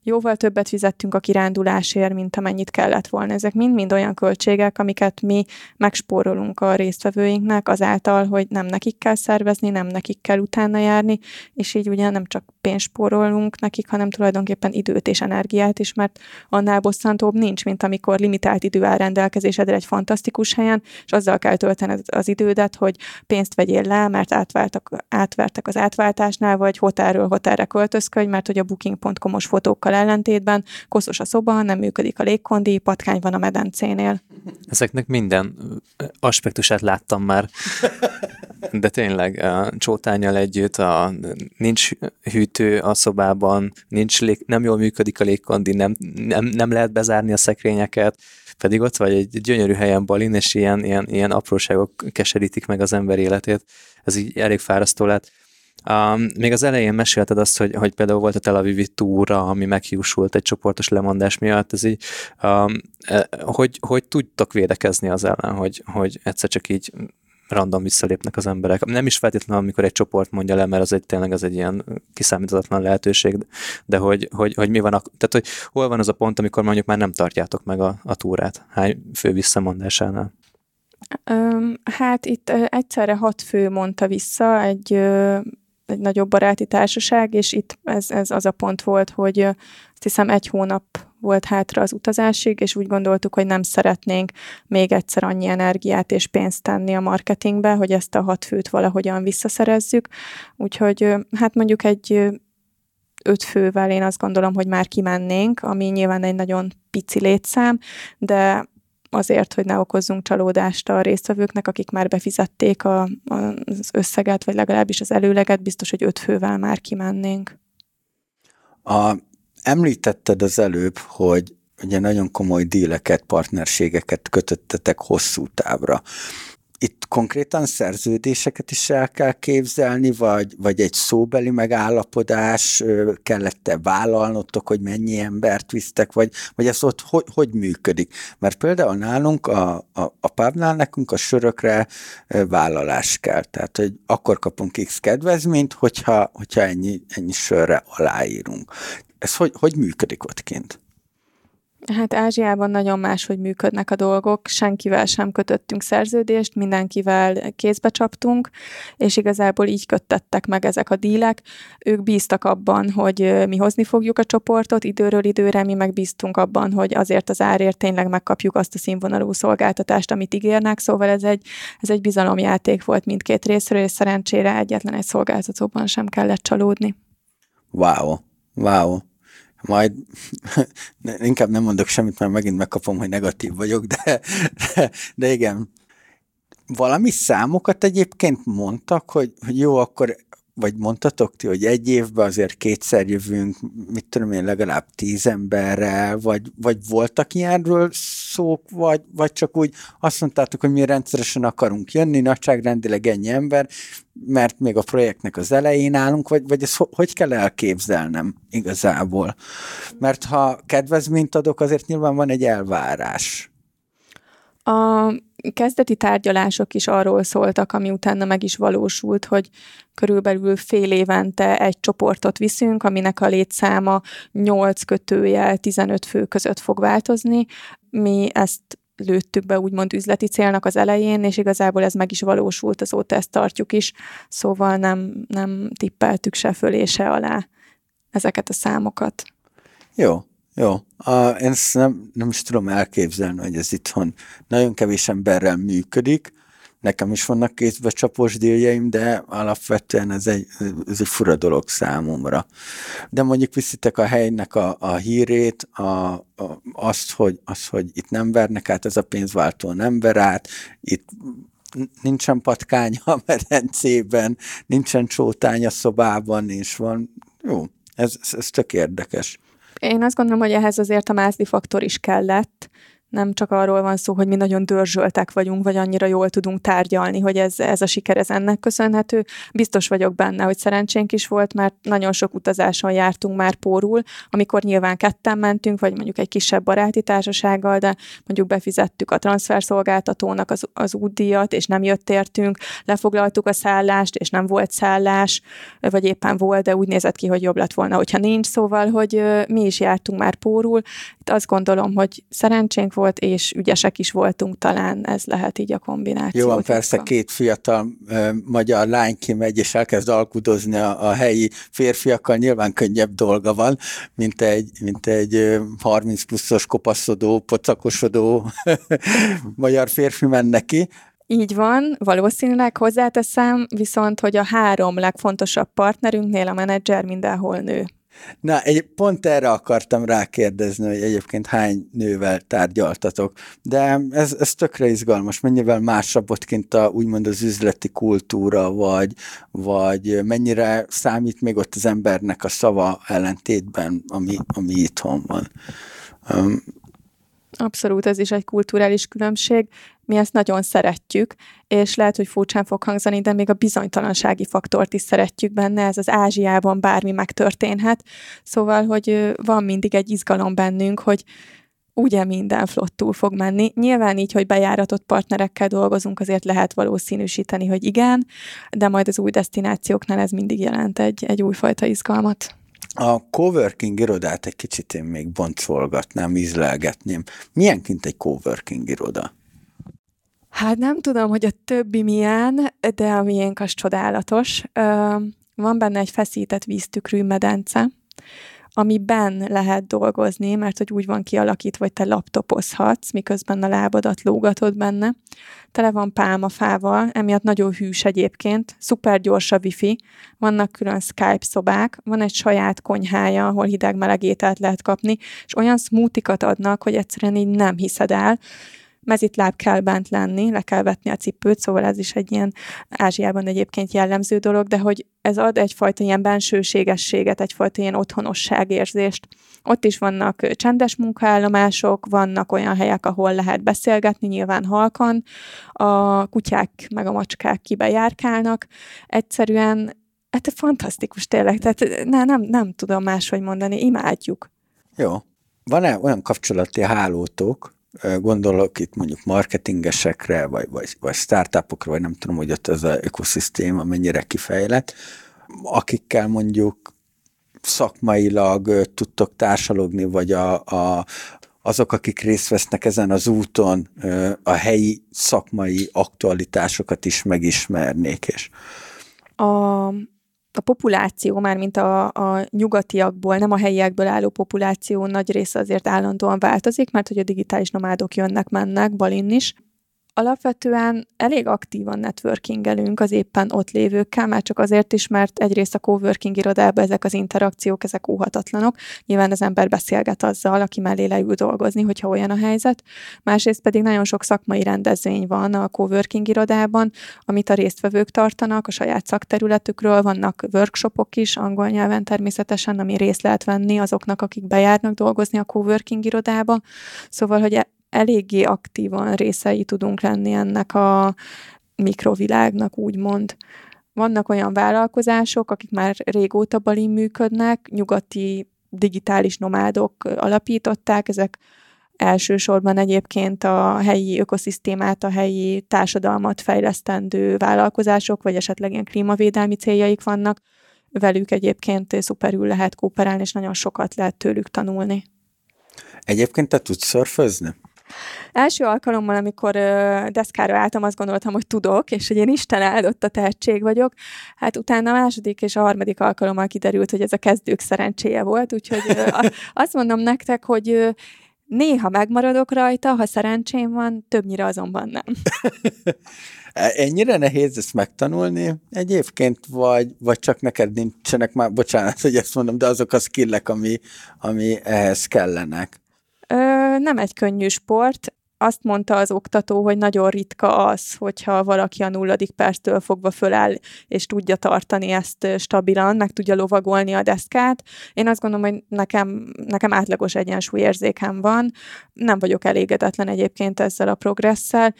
jóval többet fizettünk a kirándulásért, mint amennyit kellett volna. Ezek mind-mind olyan költségek, amiket mi megspórolunk a résztvevőinknek azáltal, hogy nem nekik kell szervezni, nem nekik kell utána járni, és így ugye nem csak pénzt spórolunk nekik, hanem tulajdonképpen időt és energiát is, mert annál bosszantóbb nincs, mint amikor limitált idő áll rendelkezésedre egy fantasztikus helyen, és azzal kell töltened az idődet, hogy pénzt vegyél le, mert átváltak, átvertek az átváltásnál, vagy hotelről hotelre költözködj, mert hogy a booking.com-os fotókkal másokkal ellentétben koszos a szoba, nem működik a légkondi, patkány van a medencénél. Ezeknek minden aspektusát láttam már, de tényleg a csótányjal együtt, a, nincs hűtő a szobában, nincs lég, nem jól működik a légkondi, nem, nem, nem lehet bezárni a szekrényeket, pedig ott vagy egy gyönyörű helyen Balin, és ilyen, ilyen, ilyen apróságok keserítik meg az ember életét. Ez így elég fárasztó lett. Um, még az elején mesélted azt, hogy, hogy például volt a Tel Avivi túra, ami meghiúsult egy csoportos lemondás miatt, ez így, um, hogy, hogy tudtok védekezni az ellen, hogy, hogy egyszer csak így random visszalépnek az emberek. Nem is feltétlenül, amikor egy csoport mondja le, mert az egy tényleg az egy ilyen kiszámíthatatlan lehetőség, de hogy, hogy, hogy mi van, a, tehát hogy hol van az a pont, amikor mondjuk már nem tartjátok meg a, a túrát, hány fő visszamondásánál? Hát itt egyszerre hat fő mondta vissza, egy, egy nagyobb baráti társaság, és itt ez, ez az a pont volt, hogy azt hiszem egy hónap volt hátra az utazásig, és úgy gondoltuk, hogy nem szeretnénk még egyszer annyi energiát és pénzt tenni a marketingbe, hogy ezt a hat főt valahogyan visszaszerezzük. Úgyhogy hát mondjuk egy öt fővel én azt gondolom, hogy már kimennénk, ami nyilván egy nagyon pici létszám, de azért, hogy ne okozzunk csalódást a résztvevőknek, akik már befizették a, az összeget, vagy legalábbis az előleget, biztos, hogy öt fővel már kimennénk. A, említetted az előbb, hogy ugye nagyon komoly díleket, partnerségeket kötöttetek hosszú távra itt konkrétan szerződéseket is el kell képzelni, vagy, vagy egy szóbeli megállapodás kellett-e vállalnotok, hogy mennyi embert visztek, vagy, vagy ez ott hogy, hogy működik? Mert például nálunk a, a, a pubnál nekünk a sörökre vállalás kell, tehát hogy akkor kapunk X kedvezményt, hogyha, hogyha ennyi, ennyi sörre aláírunk. Ez hogy, hogy működik ott kint? Hát Ázsiában nagyon máshogy működnek a dolgok, senkivel sem kötöttünk szerződést, mindenkivel kézbe csaptunk, és igazából így köttettek meg ezek a dílek. Ők bíztak abban, hogy mi hozni fogjuk a csoportot időről időre, mi meg bíztunk abban, hogy azért az árért tényleg megkapjuk azt a színvonalú szolgáltatást, amit ígérnek, szóval ez egy, ez egy bizalomjáték volt mindkét részről, és szerencsére egyetlen egy szolgáltatóban sem kellett csalódni. Wow, wow majd inkább nem mondok semmit, mert megint megkapom, hogy negatív vagyok, de, de, de igen. Valami számokat egyébként mondtak, hogy, hogy jó, akkor vagy mondtatok ti, hogy egy évben azért kétszer jövünk, mit tudom én, legalább tíz emberrel, vagy, vagy voltak ilyenről szók, vagy, vagy csak úgy azt mondtátok, hogy mi rendszeresen akarunk jönni, nagyságrendileg ennyi ember, mert még a projektnek az elején állunk, vagy, vagy ezt hogy kell elképzelnem igazából? Mert ha kedvezményt adok, azért nyilván van egy elvárás. A kezdeti tárgyalások is arról szóltak, ami utána meg is valósult, hogy körülbelül fél évente egy csoportot viszünk, aminek a létszáma 8 kötőjel 15 fő között fog változni. Mi ezt lőttük be úgymond üzleti célnak az elején, és igazából ez meg is valósult, azóta ezt tartjuk is, szóval nem, nem tippeltük se fölé, se alá ezeket a számokat. Jó, jó, a, én ezt nem, nem is tudom elképzelni, hogy ez itthon nagyon kevés emberrel működik. Nekem is vannak kézbe csapós díljeim, de alapvetően ez egy, ez egy fura dolog számomra. De mondjuk viszitek a helynek a, a hírét, a, a, azt, hogy, azt, hogy itt nem vernek át, ez a pénzváltó nem ver át, itt nincsen patkány a medencében, nincsen csótány a szobában, és van, jó, ez, ez, ez tök érdekes. Én azt gondolom, hogy ehhez azért a mázli faktor is kellett, nem csak arról van szó, hogy mi nagyon dörzsöltek vagyunk, vagy annyira jól tudunk tárgyalni, hogy ez, ez a siker ez ennek köszönhető. Biztos vagyok benne, hogy szerencsénk is volt, mert nagyon sok utazáson jártunk már pórul, amikor nyilván ketten mentünk, vagy mondjuk egy kisebb baráti társasággal, de mondjuk befizettük a transferszolgáltatónak az, az útdíjat, és nem jött értünk, lefoglaltuk a szállást, és nem volt szállás, vagy éppen volt, de úgy nézett ki, hogy jobb lett volna, hogyha nincs, szóval, hogy mi is jártunk már pórul. Azt gondolom, hogy szerencsénk volt, és ügyesek is voltunk, talán ez lehet így a kombináció. Jó, van, persze két fiatal uh, magyar lány kimegy, és elkezd alkudozni a, a helyi férfiakkal, nyilván könnyebb dolga van, mint egy, mint egy uh, 30 pluszos kopaszodó, pocakosodó magyar férfi menne ki, így van, valószínűleg hozzáteszem, viszont, hogy a három legfontosabb partnerünknél a menedzser mindenhol nő. Na, egy, pont erre akartam rákérdezni, hogy egyébként hány nővel tárgyaltatok, de ez, ez tökre izgalmas, mennyivel másabb ott kint a, úgymond az üzleti kultúra, vagy, vagy mennyire számít még ott az embernek a szava ellentétben, ami, ami itthon van. Um, Abszolút, ez is egy kulturális különbség. Mi ezt nagyon szeretjük, és lehet, hogy furcsán fog hangzani, de még a bizonytalansági faktort is szeretjük benne, ez az Ázsiában bármi megtörténhet. Szóval, hogy van mindig egy izgalom bennünk, hogy ugye minden flottul fog menni. Nyilván így, hogy bejáratott partnerekkel dolgozunk, azért lehet valószínűsíteni, hogy igen, de majd az új destinációknál ez mindig jelent egy, egy újfajta izgalmat. A coworking irodát egy kicsit én még boncolgatnám, ízlelgetném. Milyen kint egy coworking iroda? Hát nem tudom, hogy a többi milyen, de a miénk az csodálatos. Van benne egy feszített víztükrű medence, amiben lehet dolgozni, mert hogy úgy van kialakítva, hogy te laptopozhatsz, miközben a lábadat lógatod benne. Tele van pálmafával, emiatt nagyon hűs egyébként, szuper gyors a wifi, vannak külön Skype szobák, van egy saját konyhája, ahol hideg-meleg ételt lehet kapni, és olyan smoothie adnak, hogy egyszerűen így nem hiszed el, mezitláb kell bent lenni, le kell vetni a cipőt, szóval ez is egy ilyen Ázsiában egyébként jellemző dolog, de hogy ez ad egyfajta ilyen bensőségességet, egyfajta ilyen otthonosságérzést. Ott is vannak csendes munkaállomások, vannak olyan helyek, ahol lehet beszélgetni, nyilván halkan, a kutyák meg a macskák kibejárkálnak. Egyszerűen Hát fantasztikus tényleg, tehát ne, nem, nem tudom máshogy mondani, imádjuk. Jó. Van-e olyan kapcsolati hálótok, gondolok itt mondjuk marketingesekre, vagy, vagy, vagy startupokra, vagy nem tudom, hogy ott az ökoszisztéma mennyire kifejlett, akikkel mondjuk szakmailag tudtok társalogni, vagy a, a, azok, akik részt vesznek ezen az úton, a helyi szakmai aktualitásokat is megismernék. És... A, a populáció, már mint a, a nyugatiakból, nem a helyiekből álló populáció nagy része azért állandóan változik, mert hogy a digitális nomádok jönnek, mennek, Balin is, alapvetően elég aktívan networkingelünk az éppen ott lévőkkel, már csak azért is, mert egyrészt a coworking irodában ezek az interakciók, ezek óhatatlanok. Nyilván az ember beszélget azzal, aki mellé leül dolgozni, hogyha olyan a helyzet. Másrészt pedig nagyon sok szakmai rendezvény van a coworking irodában, amit a résztvevők tartanak a saját szakterületükről, vannak workshopok is, angol nyelven természetesen, ami részt lehet venni azoknak, akik bejárnak dolgozni a coworking irodába. Szóval, hogy eléggé aktívan részei tudunk lenni ennek a mikrovilágnak, úgymond. Vannak olyan vállalkozások, akik már régóta balin működnek, nyugati digitális nomádok alapították, ezek elsősorban egyébként a helyi ökoszisztémát, a helyi társadalmat fejlesztendő vállalkozások, vagy esetleg ilyen klímavédelmi céljaik vannak. Velük egyébként szuperül lehet kooperálni, és nagyon sokat lehet tőlük tanulni. Egyébként te tudsz szörfözni? Első alkalommal, amikor ö, deszkára álltam, azt gondoltam, hogy tudok, és hogy én Isten áldott a tehetség vagyok. Hát utána a második és a harmadik alkalommal kiderült, hogy ez a kezdők szerencséje volt, úgyhogy ö, azt mondom nektek, hogy ö, néha megmaradok rajta, ha szerencsém van, többnyire azonban nem. Ennyire nehéz ezt megtanulni egyébként, vagy, vagy csak neked nincsenek már, bocsánat, hogy ezt mondom, de azok a skillek, ami, ami ehhez kellenek? Ö, nem egy könnyű sport azt mondta az oktató, hogy nagyon ritka az, hogyha valaki a nulladik perctől fogva föláll, és tudja tartani ezt stabilan, meg tudja lovagolni a deszkát. Én azt gondolom, hogy nekem, nekem átlagos egyensúlyérzékem van. Nem vagyok elégedetlen egyébként ezzel a progresszel.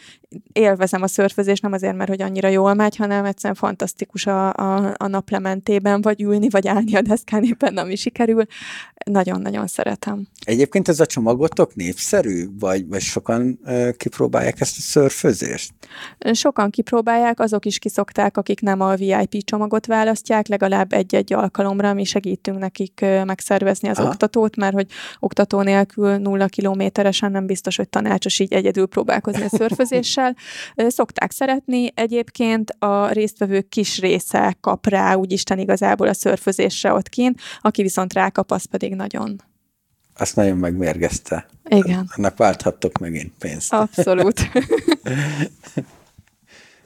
Élvezem a szörfözést, nem azért, mert hogy annyira jól megy, hanem egyszerűen fantasztikus a, a, a naplementében, vagy ülni, vagy állni a deszkán éppen, ami sikerül. Nagyon-nagyon szeretem. Egyébként ez a csomagotok népszerű, vagy, vagy sokan kipróbálják ezt a szörfözést? Sokan kipróbálják, azok is kiszokták, akik nem a VIP csomagot választják, legalább egy-egy alkalomra mi segítünk nekik megszervezni az Aha. oktatót, mert hogy oktató nélkül nulla kilométeresen nem biztos, hogy tanácsos így egyedül próbálkozni a szörfözéssel. Szokták szeretni, egyébként a résztvevők kis része kap rá, úgy Isten igazából a szörfözésre ott kint, aki viszont rákap, az pedig nagyon azt nagyon megmérgezte. Igen. Annak válthattok megint pénzt. Abszolút.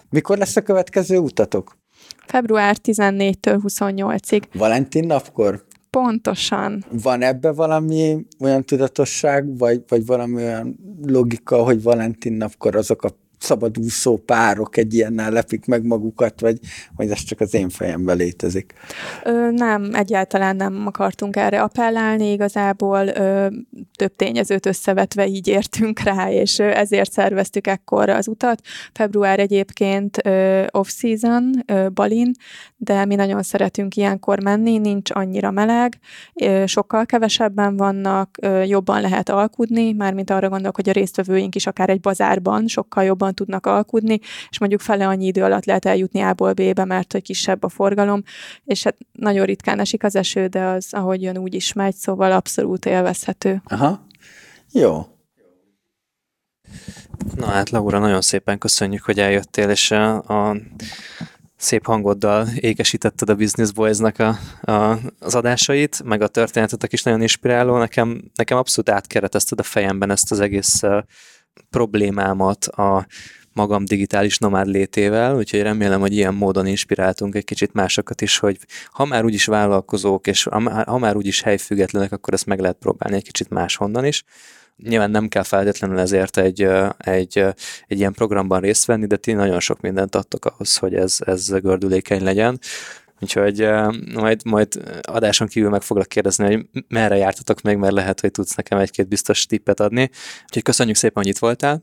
Mikor lesz a következő utatok? Február 14-től 28-ig. Valentin napkor? Pontosan. Van ebbe valami olyan tudatosság, vagy, vagy valami olyan logika, hogy Valentin napkor azok a szabadúszó párok egy ilyennel lepik meg magukat, vagy, vagy ez csak az én fejemben létezik? Ö, nem, egyáltalán nem akartunk erre appellálni, igazából ö, több tényezőt összevetve így értünk rá, és ezért szerveztük ekkor az utat. Február egyébként off-season, ö, Balin, de mi nagyon szeretünk ilyenkor menni, nincs annyira meleg, ö, sokkal kevesebben vannak, ö, jobban lehet alkudni, mármint arra gondolok, hogy a résztvevőink is akár egy bazárban sokkal jobban jobban tudnak alkudni, és mondjuk fele annyi idő alatt lehet eljutni A-ból B-be, mert hogy kisebb a forgalom, és hát nagyon ritkán esik az eső, de az, ahogy jön, úgy is megy, szóval abszolút élvezhető. Aha, jó. Na hát, Laura, nagyon szépen köszönjük, hogy eljöttél, és a, a szép hangoddal égesítetted a Business Boys-nak a, a, az adásait, meg a történetetek is nagyon inspiráló. Nekem, nekem abszolút átkeretezted a fejemben ezt az egész problémámat a magam digitális nomád létével, úgyhogy remélem, hogy ilyen módon inspiráltunk egy kicsit másokat is, hogy ha már úgyis vállalkozók, és ha már úgyis helyfüggetlenek, akkor ezt meg lehet próbálni egy kicsit máshonnan is. Nyilván nem kell feltétlenül ezért egy, egy, egy ilyen programban részt venni, de ti nagyon sok mindent adtok ahhoz, hogy ez, ez gördülékeny legyen. Úgyhogy majd, majd adáson kívül meg foglak kérdezni, hogy merre jártatok még, mert lehet, hogy tudsz nekem egy-két biztos tippet adni. Úgyhogy köszönjük szépen, hogy itt voltál.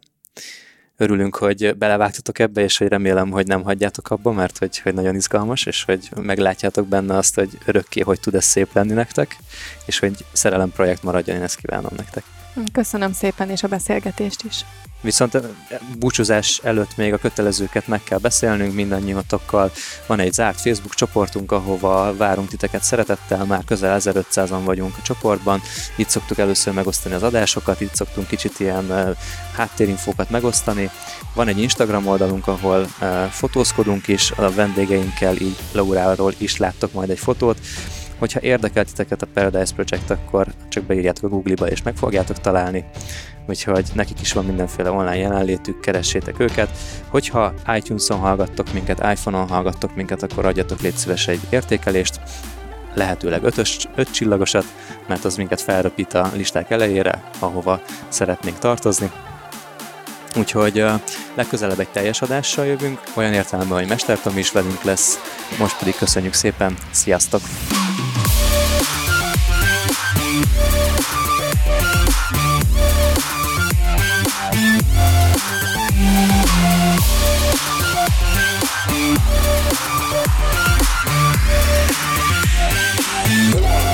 Örülünk, hogy belevágtatok ebbe, és hogy remélem, hogy nem hagyjátok abba, mert hogy, hogy nagyon izgalmas, és hogy meglátjátok benne azt, hogy örökké, hogy tud ez szép lenni nektek, és hogy szerelem projekt maradjon, én ezt kívánom nektek. Köszönöm szépen, és a beszélgetést is. Viszont búcsúzás előtt még a kötelezőket meg kell beszélnünk mindannyiatokkal. Van egy zárt Facebook csoportunk, ahova várunk titeket szeretettel, már közel 1500-an vagyunk a csoportban. Itt szoktuk először megosztani az adásokat, itt szoktunk kicsit ilyen háttérinfókat megosztani. Van egy Instagram oldalunk, ahol fotózkodunk is, a vendégeinkkel, így Lauráról is láttok majd egy fotót. Hogyha érdekel titeket a Paradise Project, akkor csak beírjátok a Google-ba és meg fogjátok találni úgyhogy nekik is van mindenféle online jelenlétük, keressétek őket. Hogyha iTunes-on hallgattok minket, iPhone-on hallgattok minket, akkor adjatok légy szíves egy értékelést, lehetőleg ötös, öt csillagosat, mert az minket felröpít a listák elejére, ahova szeretnénk tartozni. Úgyhogy uh, legközelebb egy teljes adással jövünk, olyan értelemben, hogy Mester Tomi is velünk lesz. Most pedig köszönjük szépen, sziasztok! Yeah.